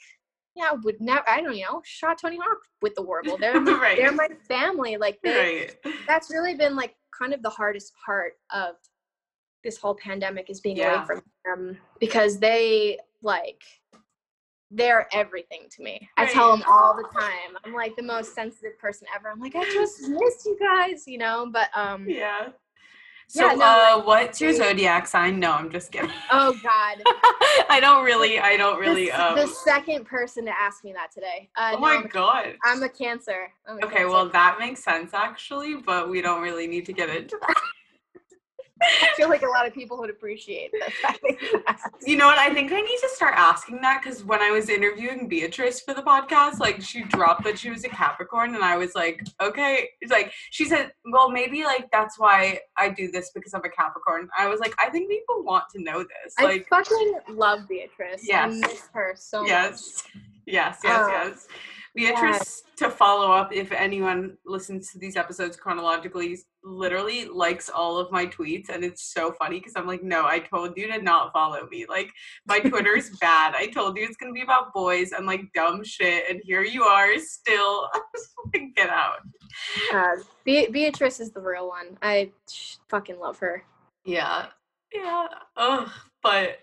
yeah, would never. I don't know. Shot Tony Hawk with the Warble. They're [LAUGHS] right. they're my family. Like they, right. that's really been like kind of the hardest part of this whole pandemic is being yeah. away from them because they like they're everything to me. I tell them all the time. I'm like the most sensitive person ever. I'm like, I just miss you guys, you know. But um, yeah. So, yeah, no, uh, like, what's your zodiac sign? No, I'm just kidding. [LAUGHS] Oh God. [LAUGHS] I don't really. I don't really. The, um, the second person to ask me that today. Uh, oh my no, God. I'm a Cancer. I'm a okay, cancer. well that makes sense actually, but we don't really need to get into that. [LAUGHS] I feel like a lot of people would appreciate this. [LAUGHS] you know what? I think I need to start asking that because when I was interviewing Beatrice for the podcast, like she dropped that she was a Capricorn, and I was like, okay. It's like she said, well, maybe like that's why I do this because I'm a Capricorn. I was like, I think people want to know this. Like, I fucking love Beatrice. Yes. I miss her so yes. much. Yes, yes, um, yes, yes. Beatrice, to follow up, if anyone listens to these episodes chronologically, literally likes all of my tweets, and it's so funny because I'm like, no, I told you to not follow me. Like my Twitter's [LAUGHS] bad. I told you it's gonna be about boys and like dumb shit, and here you are still. [LAUGHS] like, get out. Uh, Be- Beatrice is the real one. I fucking love her. Yeah, yeah. Ugh, but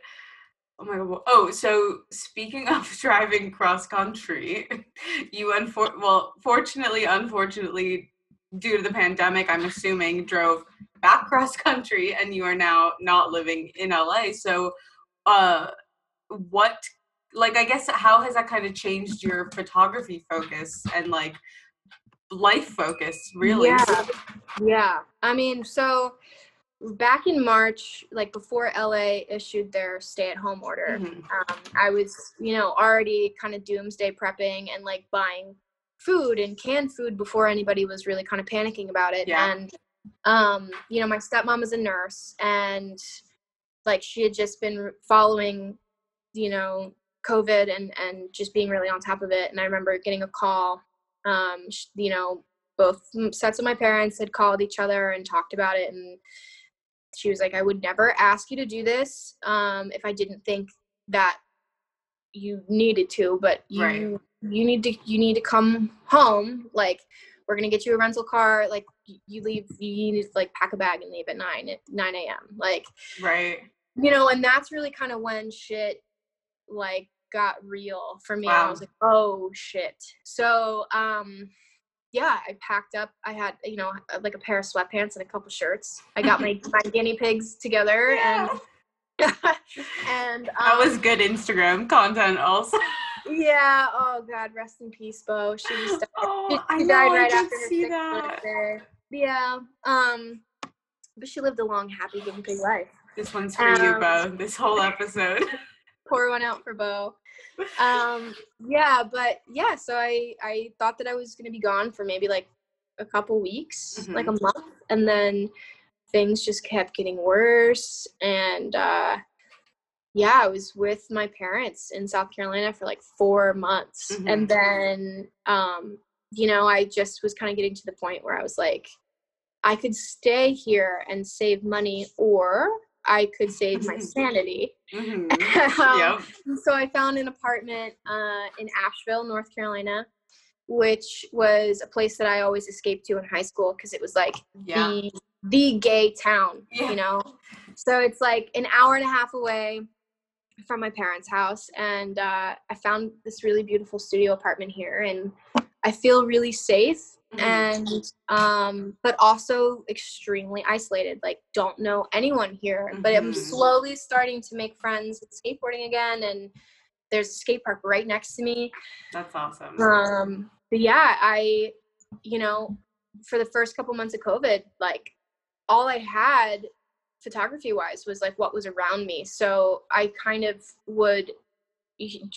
Oh my god. Oh, so speaking [LAUGHS] of driving cross country, [LAUGHS] you unfor- well, fortunately, unfortunately, due to the pandemic, I'm assuming drove back [LAUGHS] cross country, and you are now not living in LA. So, uh, what, like, I guess, how has that kind of changed your photography focus and like life focus? Really? Yeah. Yeah. I mean, so back in March, like before LA issued their stay at home order, mm-hmm. um, I was, you know, already kind of doomsday prepping and like buying food and canned food before anybody was really kind of panicking about it. Yeah. And, um, you know, my stepmom is a nurse and like she had just been following, you know, COVID and, and just being really on top of it. And I remember getting a call, um, you know, both sets of my parents had called each other and talked about it and she was like, I would never ask you to do this um, if I didn't think that you needed to, but you right. you need to you need to come home. Like we're gonna get you a rental car. Like you leave, you need to like pack a bag and leave at nine at nine a.m. Like right, you know, and that's really kind of when shit like got real for me. Wow. I was like, oh shit. So um yeah, I packed up. I had, you know, like a pair of sweatpants and a couple shirts. I got my, [LAUGHS] my guinea pigs together yeah. [LAUGHS] and and um, that was um, good Instagram content also. [LAUGHS] yeah. Oh God, rest in peace, Bo. She was [GASPS] died. Oh, she, she know, died right after her sixth birthday. Yeah. Um, but she lived a long, happy guinea pig life. This one's for um, you, Bo. This whole episode. Pour one out for Bo um yeah but yeah so i i thought that i was going to be gone for maybe like a couple weeks mm-hmm. like a month and then things just kept getting worse and uh yeah i was with my parents in south carolina for like four months mm-hmm. and then um you know i just was kind of getting to the point where i was like i could stay here and save money or I could save my sanity. [LAUGHS] Mm-hmm. um, yep. So I found an apartment uh, in Asheville, North Carolina, which was a place that I always escaped to in high school because it was like yeah. the the gay town, yeah. you know. So it's like an hour and a half away from my parents' house, and uh, I found this really beautiful studio apartment here, and I feel really safe mm-hmm. and um but also extremely isolated like don't know anyone here mm-hmm. but i'm mm-hmm. slowly starting to make friends with skateboarding again and there's a skate park right next to me that's awesome um but yeah i you know for the first couple months of covid like all i had photography wise was like what was around me so i kind of would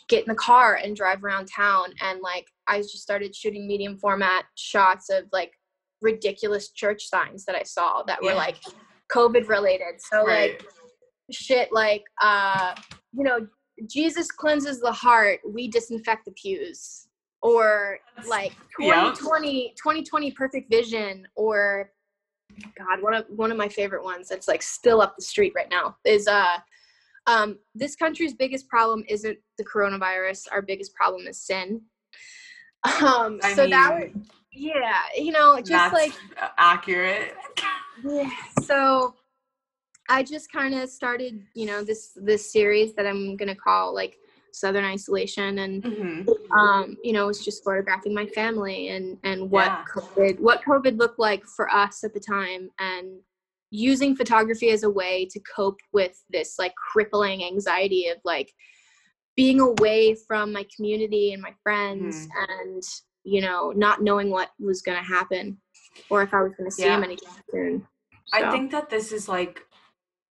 get in the car and drive around town and like i just started shooting medium format shots of like ridiculous church signs that i saw that were yeah. like covid related so right. like shit like uh you know jesus cleanses the heart we disinfect the pews or like 2020 yeah. 2020 perfect vision or god one of one of my favorite ones that's like still up the street right now is uh um, this country's biggest problem isn't the coronavirus. Our biggest problem is sin. Um, I so mean, that would, yeah, you know, just like accurate. Yeah. So I just kind of started, you know, this this series that I'm gonna call like southern isolation and Mm-hmm. um, you know, was just photographing my family and and what Yeah. COVID what COVID looked like for us at the time and using photography as a way to cope with this like crippling anxiety of like being away from my community and my friends mm. and you know not knowing what was going to happen or if I was going to see Yeah. them anytime soon. I think that this is like,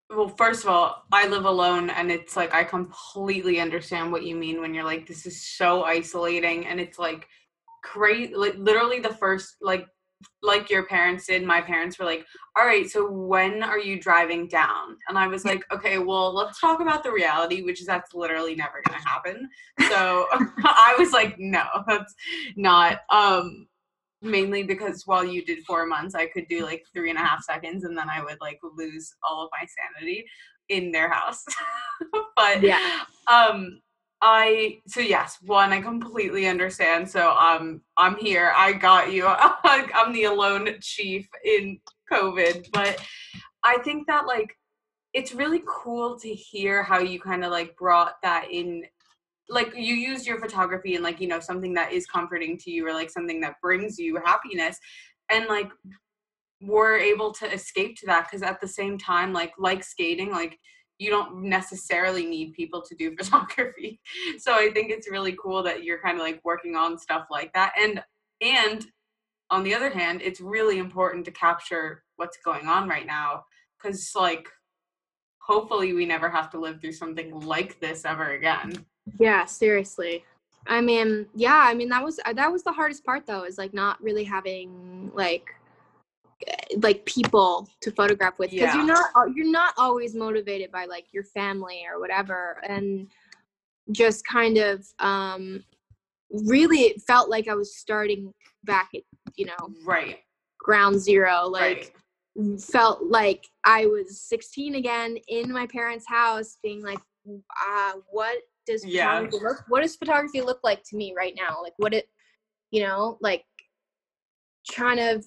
well, first of all, I live alone, and it's like I completely understand what you mean when you're like, this is so isolating, and it's like crazy. Like literally, the first like like your parents did. My parents were like, all right, so when are you driving down? And I was like, okay, well, let's talk about the reality, which is that's literally never gonna happen. So [LAUGHS] [LAUGHS] I was like, no, that's not. Um, mainly because while you did four months, I could do like three and a half seconds, and then I would like lose all of my sanity in their house. [LAUGHS] but Yeah. um, I so yes, one I completely understand. So um, I'm here. I got you. [LAUGHS] I'm the alone chief in COVID, but I think that like it's really cool to hear how you kind of like brought that in like you used your photography and like you know something that is comforting to you or like something that brings you happiness and like we're able to escape to that because at the same time like like skating like you don't necessarily need people to do [LAUGHS] photography. So i think it's really cool that you're kind of like working on stuff like that. And and on the other hand it's really important to capture what's going on right now because like hopefully we never have to live through something like this ever again. Yeah, seriously. I mean, yeah, I mean that was that was the hardest part though, is like not really having like like people to photograph with because Yeah. you're not you're not always motivated by like your family or whatever and just kind of um really it felt like I was starting back at you know right ground zero like right felt like I was 16 again in my parents' house, being like, uh, what does Yeah. photography look? What does photography look like to me right now? Like, what it, you know, like trying to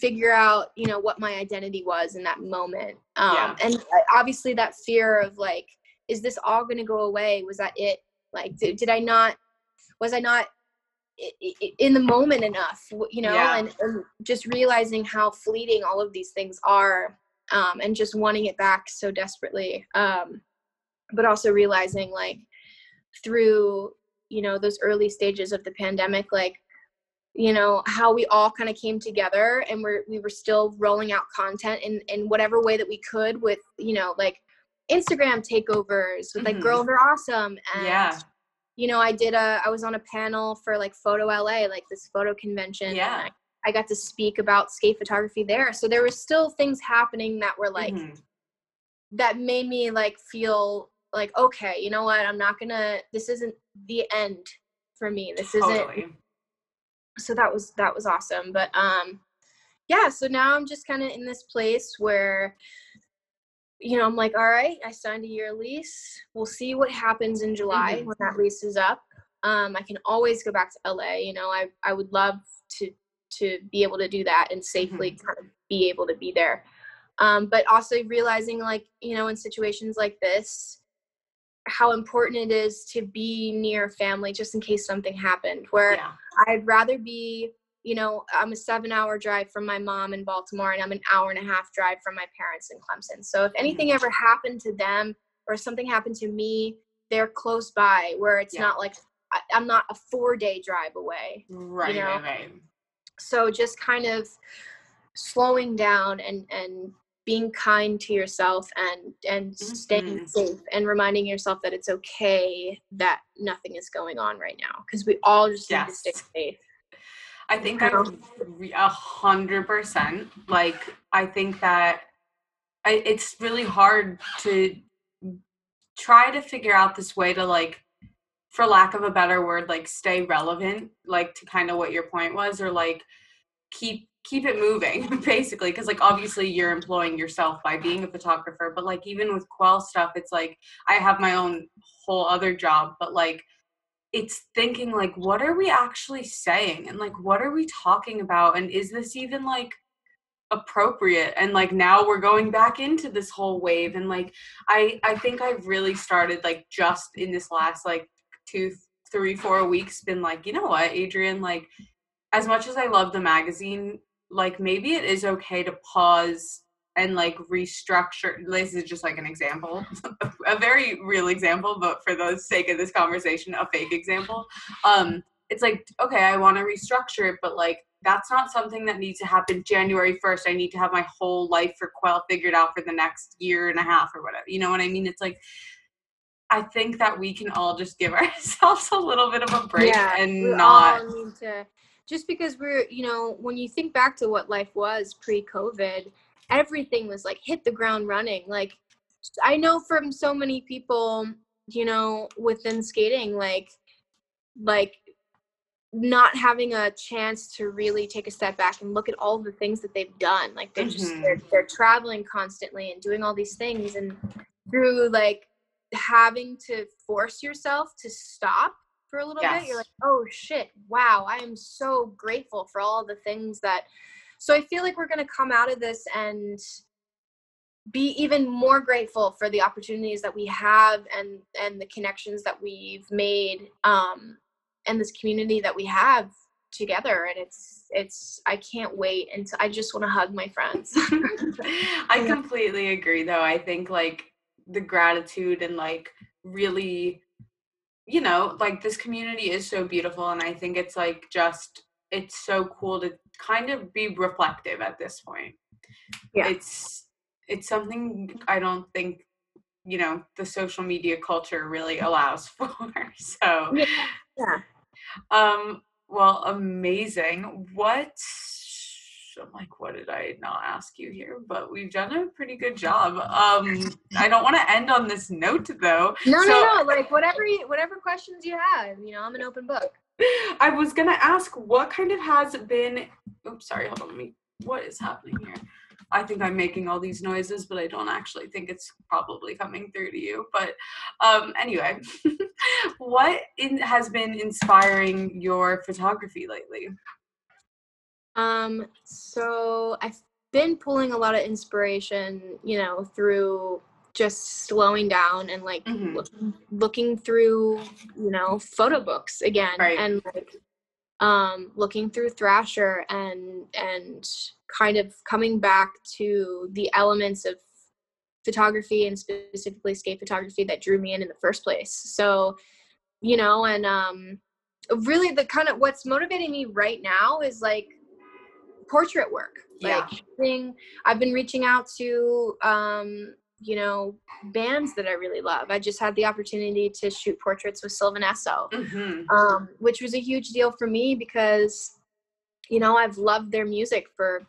figure out, you know, what my identity was in that moment. Um, Yeah. and obviously that fear of like, is this all going to go away? Was that it? Like, did, did I not? Was I not in the moment enough you know Yeah. and, and just realizing how fleeting all of these things are um, and just wanting it back so desperately um, but also realizing like through you know those early stages of the pandemic like you know how we all kind of came together and we're we were still rolling out content in in whatever way that we could with you know like instagram takeovers with like Mhm. girls are awesome and yeah you know, I did a, I was on a panel for like Photo LA, like this photo convention. Yeah. I, I got to speak about skate photography there. So there were still things happening that were like, Mhm. that made me like feel like, okay, you know what? I'm not gonna, this isn't the end for me. This isn't, totally so that was, that was awesome. But, um, yeah, so now I'm just kind of in this place where, you know, I'm like, all right, I signed a year lease. We'll see what happens in July Mhm. when that lease is up. Um, I can always go back to LA. You know, I I would love to to be able to do that and safely kind of be able to be there. Um, but also realizing, like, you know, in situations like this, how important it is to be near family just in case something happened. Where yeah I'd rather be, you know, I'm a seven hour drive from my mom in Baltimore and I'm an hour and a half drive from my parents in Clemson. So if anything mm-hmm. ever happened to them or something happened to me, they're close by where it's Yeah. not like I, I'm not a four day drive away. right know? right right So just kind of slowing down and, and being kind to yourself and and staying Mhm. safe and reminding yourself that it's okay that nothing is going on right now because we all just need to stay safe. I think You I know? re- a hundred percent. Like I think that I, it's really hard to try to figure out this way to like, for lack of a better word, like stay relevant, like to kind of what your point was, or like keep keep it moving [LAUGHS] basically because like obviously you're employing yourself by being a photographer but like even with quell stuff it's like i have my own whole other job but like it's thinking like what are we actually saying? And like what are we talking about? And is this even like appropriate? And like now we're going back into this whole wave and like i i think i've really started like just in this last like two, three, four weeks been like, you know what, Adrian, like as much as I love the magazine, like maybe it is okay to pause and like restructure this is just like an example [LAUGHS] a very real example but for the sake of this conversation a fake example. Um it's like okay i want to restructure it but like that's not something that needs to happen january 1st i need to have my whole life for quell figured out for the next year and a half or whatever you know what i mean? It's like i think that we can all just give [LAUGHS] ourselves a little bit of a break yeah, and not need to just because we're you know when you think back to what life was pre-covid everything was like hit the ground running like i know from so many people you know within skating like like not having a chance to really take a step back and look at all the things that they've done like they're just mm-hmm. they're, they're traveling constantly and doing all these things and through like having to force yourself to stop for a little yes. bit you're like oh shit wow i am so grateful for all the things that so i feel like we're going to come out of this and be even more grateful for the opportunities that we have and and the connections that we've made um and this community that we have together and it's it's i can't wait and i just want to hug my friends [LAUGHS] i [LAUGHS] completely agree though i think like the gratitude and like really you know like this community is so beautiful and i think it's like just it's so cool to kind of be reflective at this point yeah it's it's something i don't think you know the social media culture really allows [LAUGHS] for so yeah. yeah. Um, well, amazing. What I'm like, what did I not ask you here? But we've done a pretty good job. Um, I don't want to end on this note though. No, so, no, no. Like whatever, you, whatever questions you have, you know, I'm an open book. I was gonna ask what kind of has been. Oops, sorry. Hold on. Let me. What is happening here? I think I'm making all these noises, but I don't actually think it's probably coming through to you. But um, anyway, [LAUGHS] what in, has been inspiring your photography lately? Um, so I've been pulling a lot of inspiration, you know, through just slowing down and like mm-hmm. looking, looking through, you know, photo books again right. and like um, looking through Thrasher and and kind of coming back to the elements of photography and specifically skate photography that drew me in in the first place. So, you know, and um, really the kind of what's motivating me right now is like portrait work. Like yeah. Being, I've been reaching out to um, you know bands that I really love. I just had the opportunity to shoot portraits with Sylvan Esso, mm-hmm. um, which was a huge deal for me because you know I've loved their music for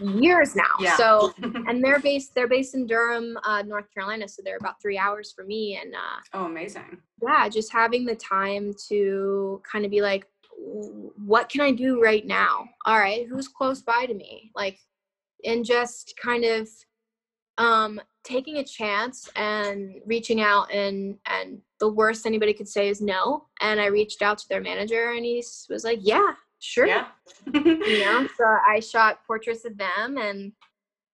years now. Yeah. So [LAUGHS] and they're based they're based in Durham, uh, North Carolina, so they're about three hours for me. And uh, oh, amazing! Yeah, just having the time to kind of be like, what can I do right now? All right, who's close by to me? Like, and just kind of um taking a chance and reaching out and and the worst anybody could say is no and i reached out to their manager and he was like yeah sure yeah. you know so i shot portraits of them and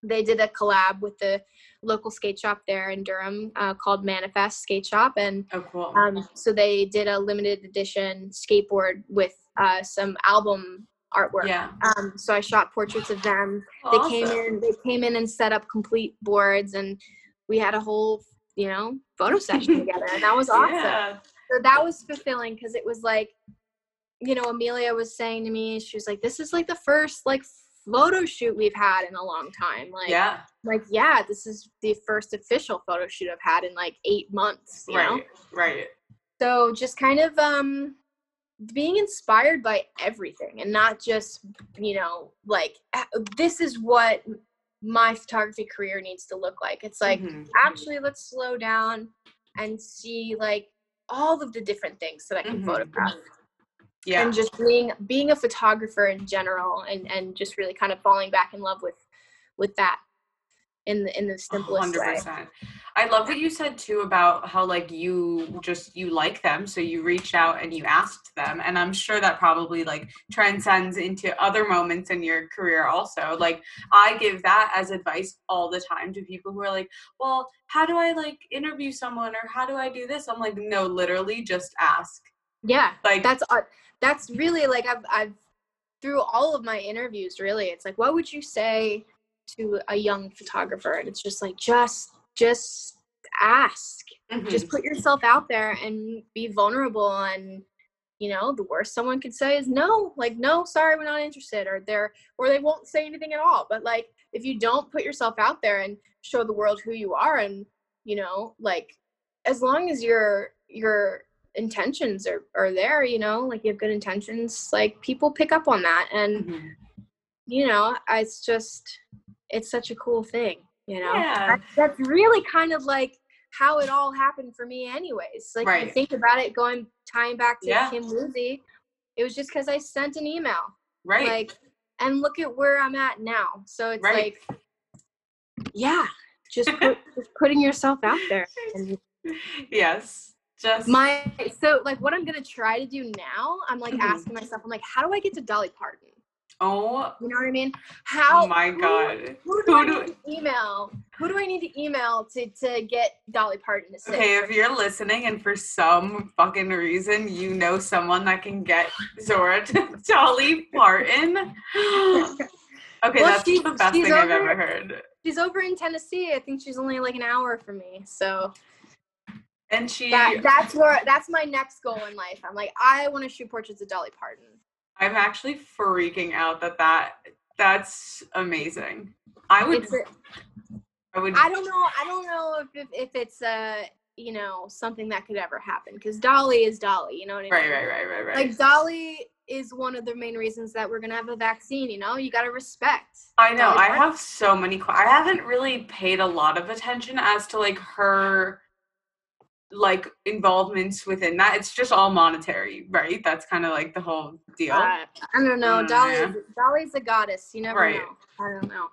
they did a collab with the local skate shop there in durham uh, called manifest skate shop and oh, cool. um, so they did a limited edition skateboard with uh, some album artwork. Yeah. Um, so I shot portraits of them. Awesome. They came in. They came in and set up complete boards, and we had a whole, you know, photo session [LAUGHS] together, and that was awesome. Yeah. So that was fulfilling because it was like, you know, Amelia was saying to me, she was like, "This is like the first like photo shoot we've had in a long time." Like, yeah, like yeah, this is the first official photo shoot I've had in like eight months. right, know? right. So just kind of um being inspired by everything and not just you know like this is what my photography career needs to look like it's like mm-hmm. actually let's slow down and see like all of the different things that i can mm-hmm. photograph yeah and just being being a photographer in general and and just really kind of falling back in love with with that in the in the simplest Hundred way. I love what you said too about how like you just you like them, so you reached out and you asked them, and I'm sure that probably like transcends into other moments in your career also. Like I give that as advice all the time to people who are like, "Well, how do I like interview someone or how do I do this?" I'm like, "No, literally just ask." Yeah, like that's that's really like I've I've through all of my interviews really it's like what would you say to a young photographer? And it's just like just just ask. Mm-hmm. just put yourself out there and be vulnerable and you know the worst someone could say is no like no sorry we're not interested or they're or they won't say anything at all. But like if you don't put yourself out there and show the world who you are and you know like as long as your your intentions are, are there you know like you have good intentions like people pick up on that and mm-hmm. you know it's just it's such a cool thing you know yeah. that's really kind of like how it all happened for me anyways like right. you think about it going tying back to yeah. kim woozy it was just because i sent an email right like and look at where i'm at now so it's right. like yeah just, put, just putting yourself out there [LAUGHS] and, yes just my so like what i'm gonna try to do now i'm like mm-hmm. asking myself i'm like how do i get to dolly parton Oh, you know what I mean? How? Oh my God! Who, who do who I do, need to email? Who do I need to email to to get Dolly Parton to sing? Okay, if you're listening and for some fucking reason you know someone that can get Zora to [LAUGHS] Dolly Parton. [GASPS] okay, well, that's she, the best thing over, I've ever heard. She's over in Tennessee. I think she's only like an hour from me. So. And she. That, that's where that's my next goal in life. I'm like, I want to shoot portraits of Dolly Parton. I'm actually freaking out that that that's amazing. I would. I would. I don't know. I don't know if if, if it's uh you know something that could ever happen because Dolly is Dolly. You know what I mean? Right, right, right, right, right. Like Dolly is one of the main reasons that we're gonna have a vaccine. You know, you got to respect. I know. Dolly I have so many. I haven't really paid a lot of attention as to like her like involvements within that. It's just all monetary, right? That's kind of like the whole deal. Uh, I don't know. Mm, Dolly, yeah. Dolly's a goddess. You never right. know. I don't know.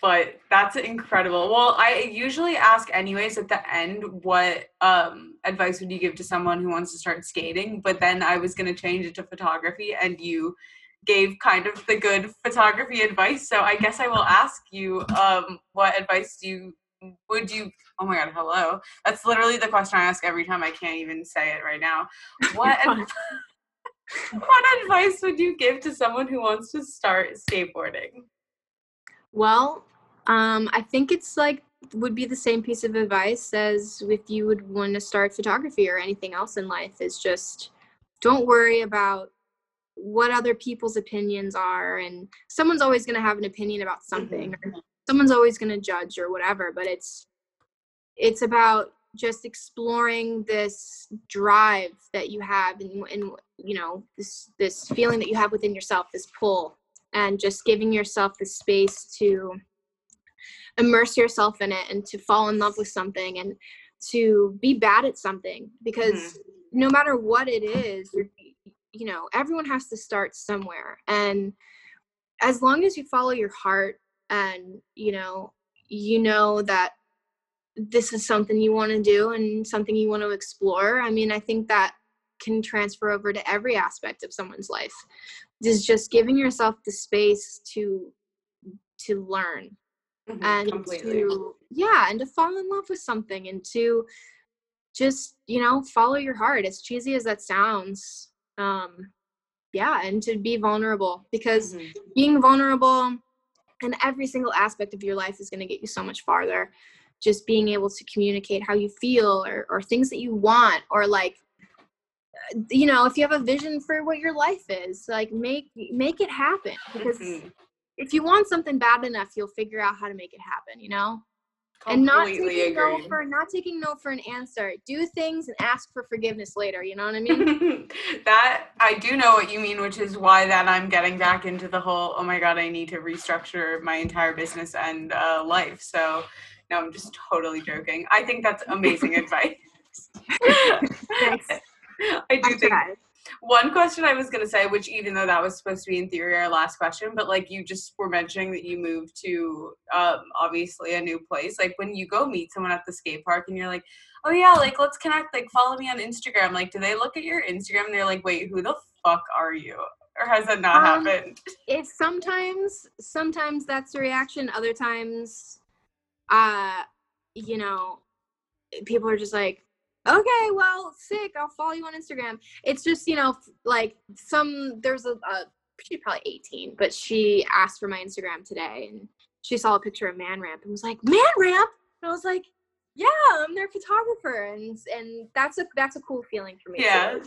But that's incredible. Well, I usually ask anyways at the end what um, advice would you give to someone who wants to start skating? But then I was going to change it to photography and you gave kind of the good photography advice. So I guess I will ask you um, what advice do you would you oh my god hello. That's literally the question i ask every time i can't even say it right now. [LAUGHS] What [LAUGHS] what advice would you give to someone who wants to start skateboarding? Well um, i think it's like would be the same piece of advice as if you would want to start photography or anything else in life is just don't worry about what other people's opinions are and someone's always going to have an opinion about something mm-hmm someone's always going to judge or whatever but it's it's about just exploring this drive that you have and, and you know this this feeling that you have within yourself this pull and just giving yourself the space to immerse yourself in it and to fall in love with something and to be bad at something because mm-hmm. no matter what it is you know everyone has to start somewhere and as long as you follow your heart and you know you know that this is something you want to do and something you want to explore i mean i think that can transfer over to every aspect of someone's life is just giving yourself the space to to learn mm-hmm, and completely. to yeah and to fall in love with something and to just you know follow your heart as cheesy as that sounds um yeah and to be vulnerable because mm-hmm. being vulnerable and every single aspect of your life is going to get you so much farther. Just being able to communicate how you feel or, or things that you want or like uh, you know if you have a vision for what your life is like make make it happen. Because mm-hmm. if you want something bad enough you'll figure out how to make it happen you know and not taking no for not taking no for an answer. Do things and ask for forgiveness later. You know what I mean? [LAUGHS] that I do know what you mean, which is why that I'm getting back into the whole. Oh my god, I need to restructure my entire business and uh, life. So no, I'm just totally joking. I think that's amazing [LAUGHS] advice. Thanks. [LAUGHS] I do I think. One question I was gonna say, which even though that was supposed to be in theory our last question, but like you just were mentioning that you moved to um, obviously a new place. Like when you go meet someone at the skate park and you're like, oh yeah, like let's connect, like follow me on Instagram. Like, do they look at your Instagram and they're like, wait, who the fuck are you? Or has that not um, happened? It's sometimes, sometimes that's the reaction. Other times, uh, you know, people are just like, okay, well, sick. I'll follow you on Instagram. It's just, you know, like some, there's a, a she's probably 18, but she asked for my Instagram today and she saw a picture of Man Ramp and was like, Man Ramp? And I was like, yeah, I'm their photographer. And, and that's a, that's a cool feeling for me. Yeah. Too.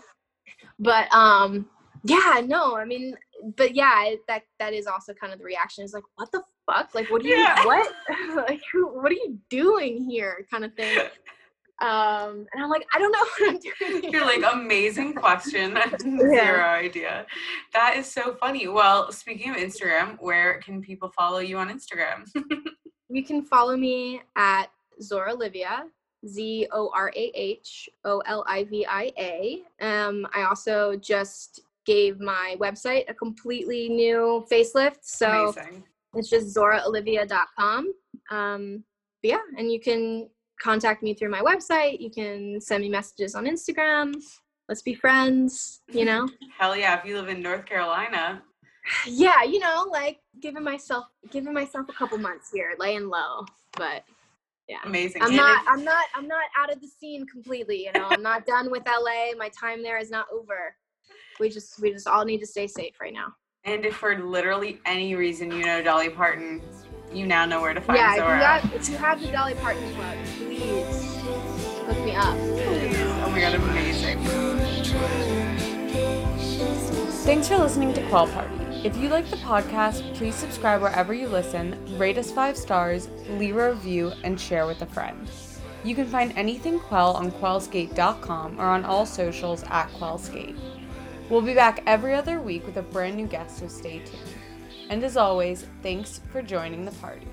But, um, yeah, no, I mean, but yeah, that, that is also kind of the reaction is like, what the fuck? Like, what are you, yeah. what? [LAUGHS] [LAUGHS] like, what are you doing here? Kind of thing. [LAUGHS] Um, and I'm like, I don't know [LAUGHS] what I'm doing. You're like, amazing question. [LAUGHS] Zero yeah. idea. That is so funny. Well, speaking of Instagram, where can people follow you on Instagram? [LAUGHS] you can follow me at Zorah Olivia, Z O R A H O L I V I A. Um, I also just gave my website a completely new facelift. So Amazing. it's just zoraholivia.com. Um, yeah, and you can contact me through my website. You can send me messages on Instagram. Let's be friends, you know? [LAUGHS] Hell yeah, if you live in North Carolina. [SIGHS] Yeah, you know, like giving myself giving myself a couple months here, laying low. But yeah. Amazing. I'm and not if- I'm not I'm not out of the scene completely, you know. I'm not [LAUGHS] done with LA. My time there is not over. We just we just all need to stay safe right now. And if for literally any reason you know Dolly Parton, you now know where to find yeah, Zorah. Yeah, if you have the Dolly Parton plug, please hook me up. Oh my god, amazing. Thanks for listening to Quell Party. If you like the podcast, please subscribe wherever you listen, rate us five stars, leave a review, and share with a friend. You can find anything Quell on quellskate.com or on all socials at quellskate. We'll be back every other week with a brand new guest, so stay tuned. And as always, thanks for joining the party.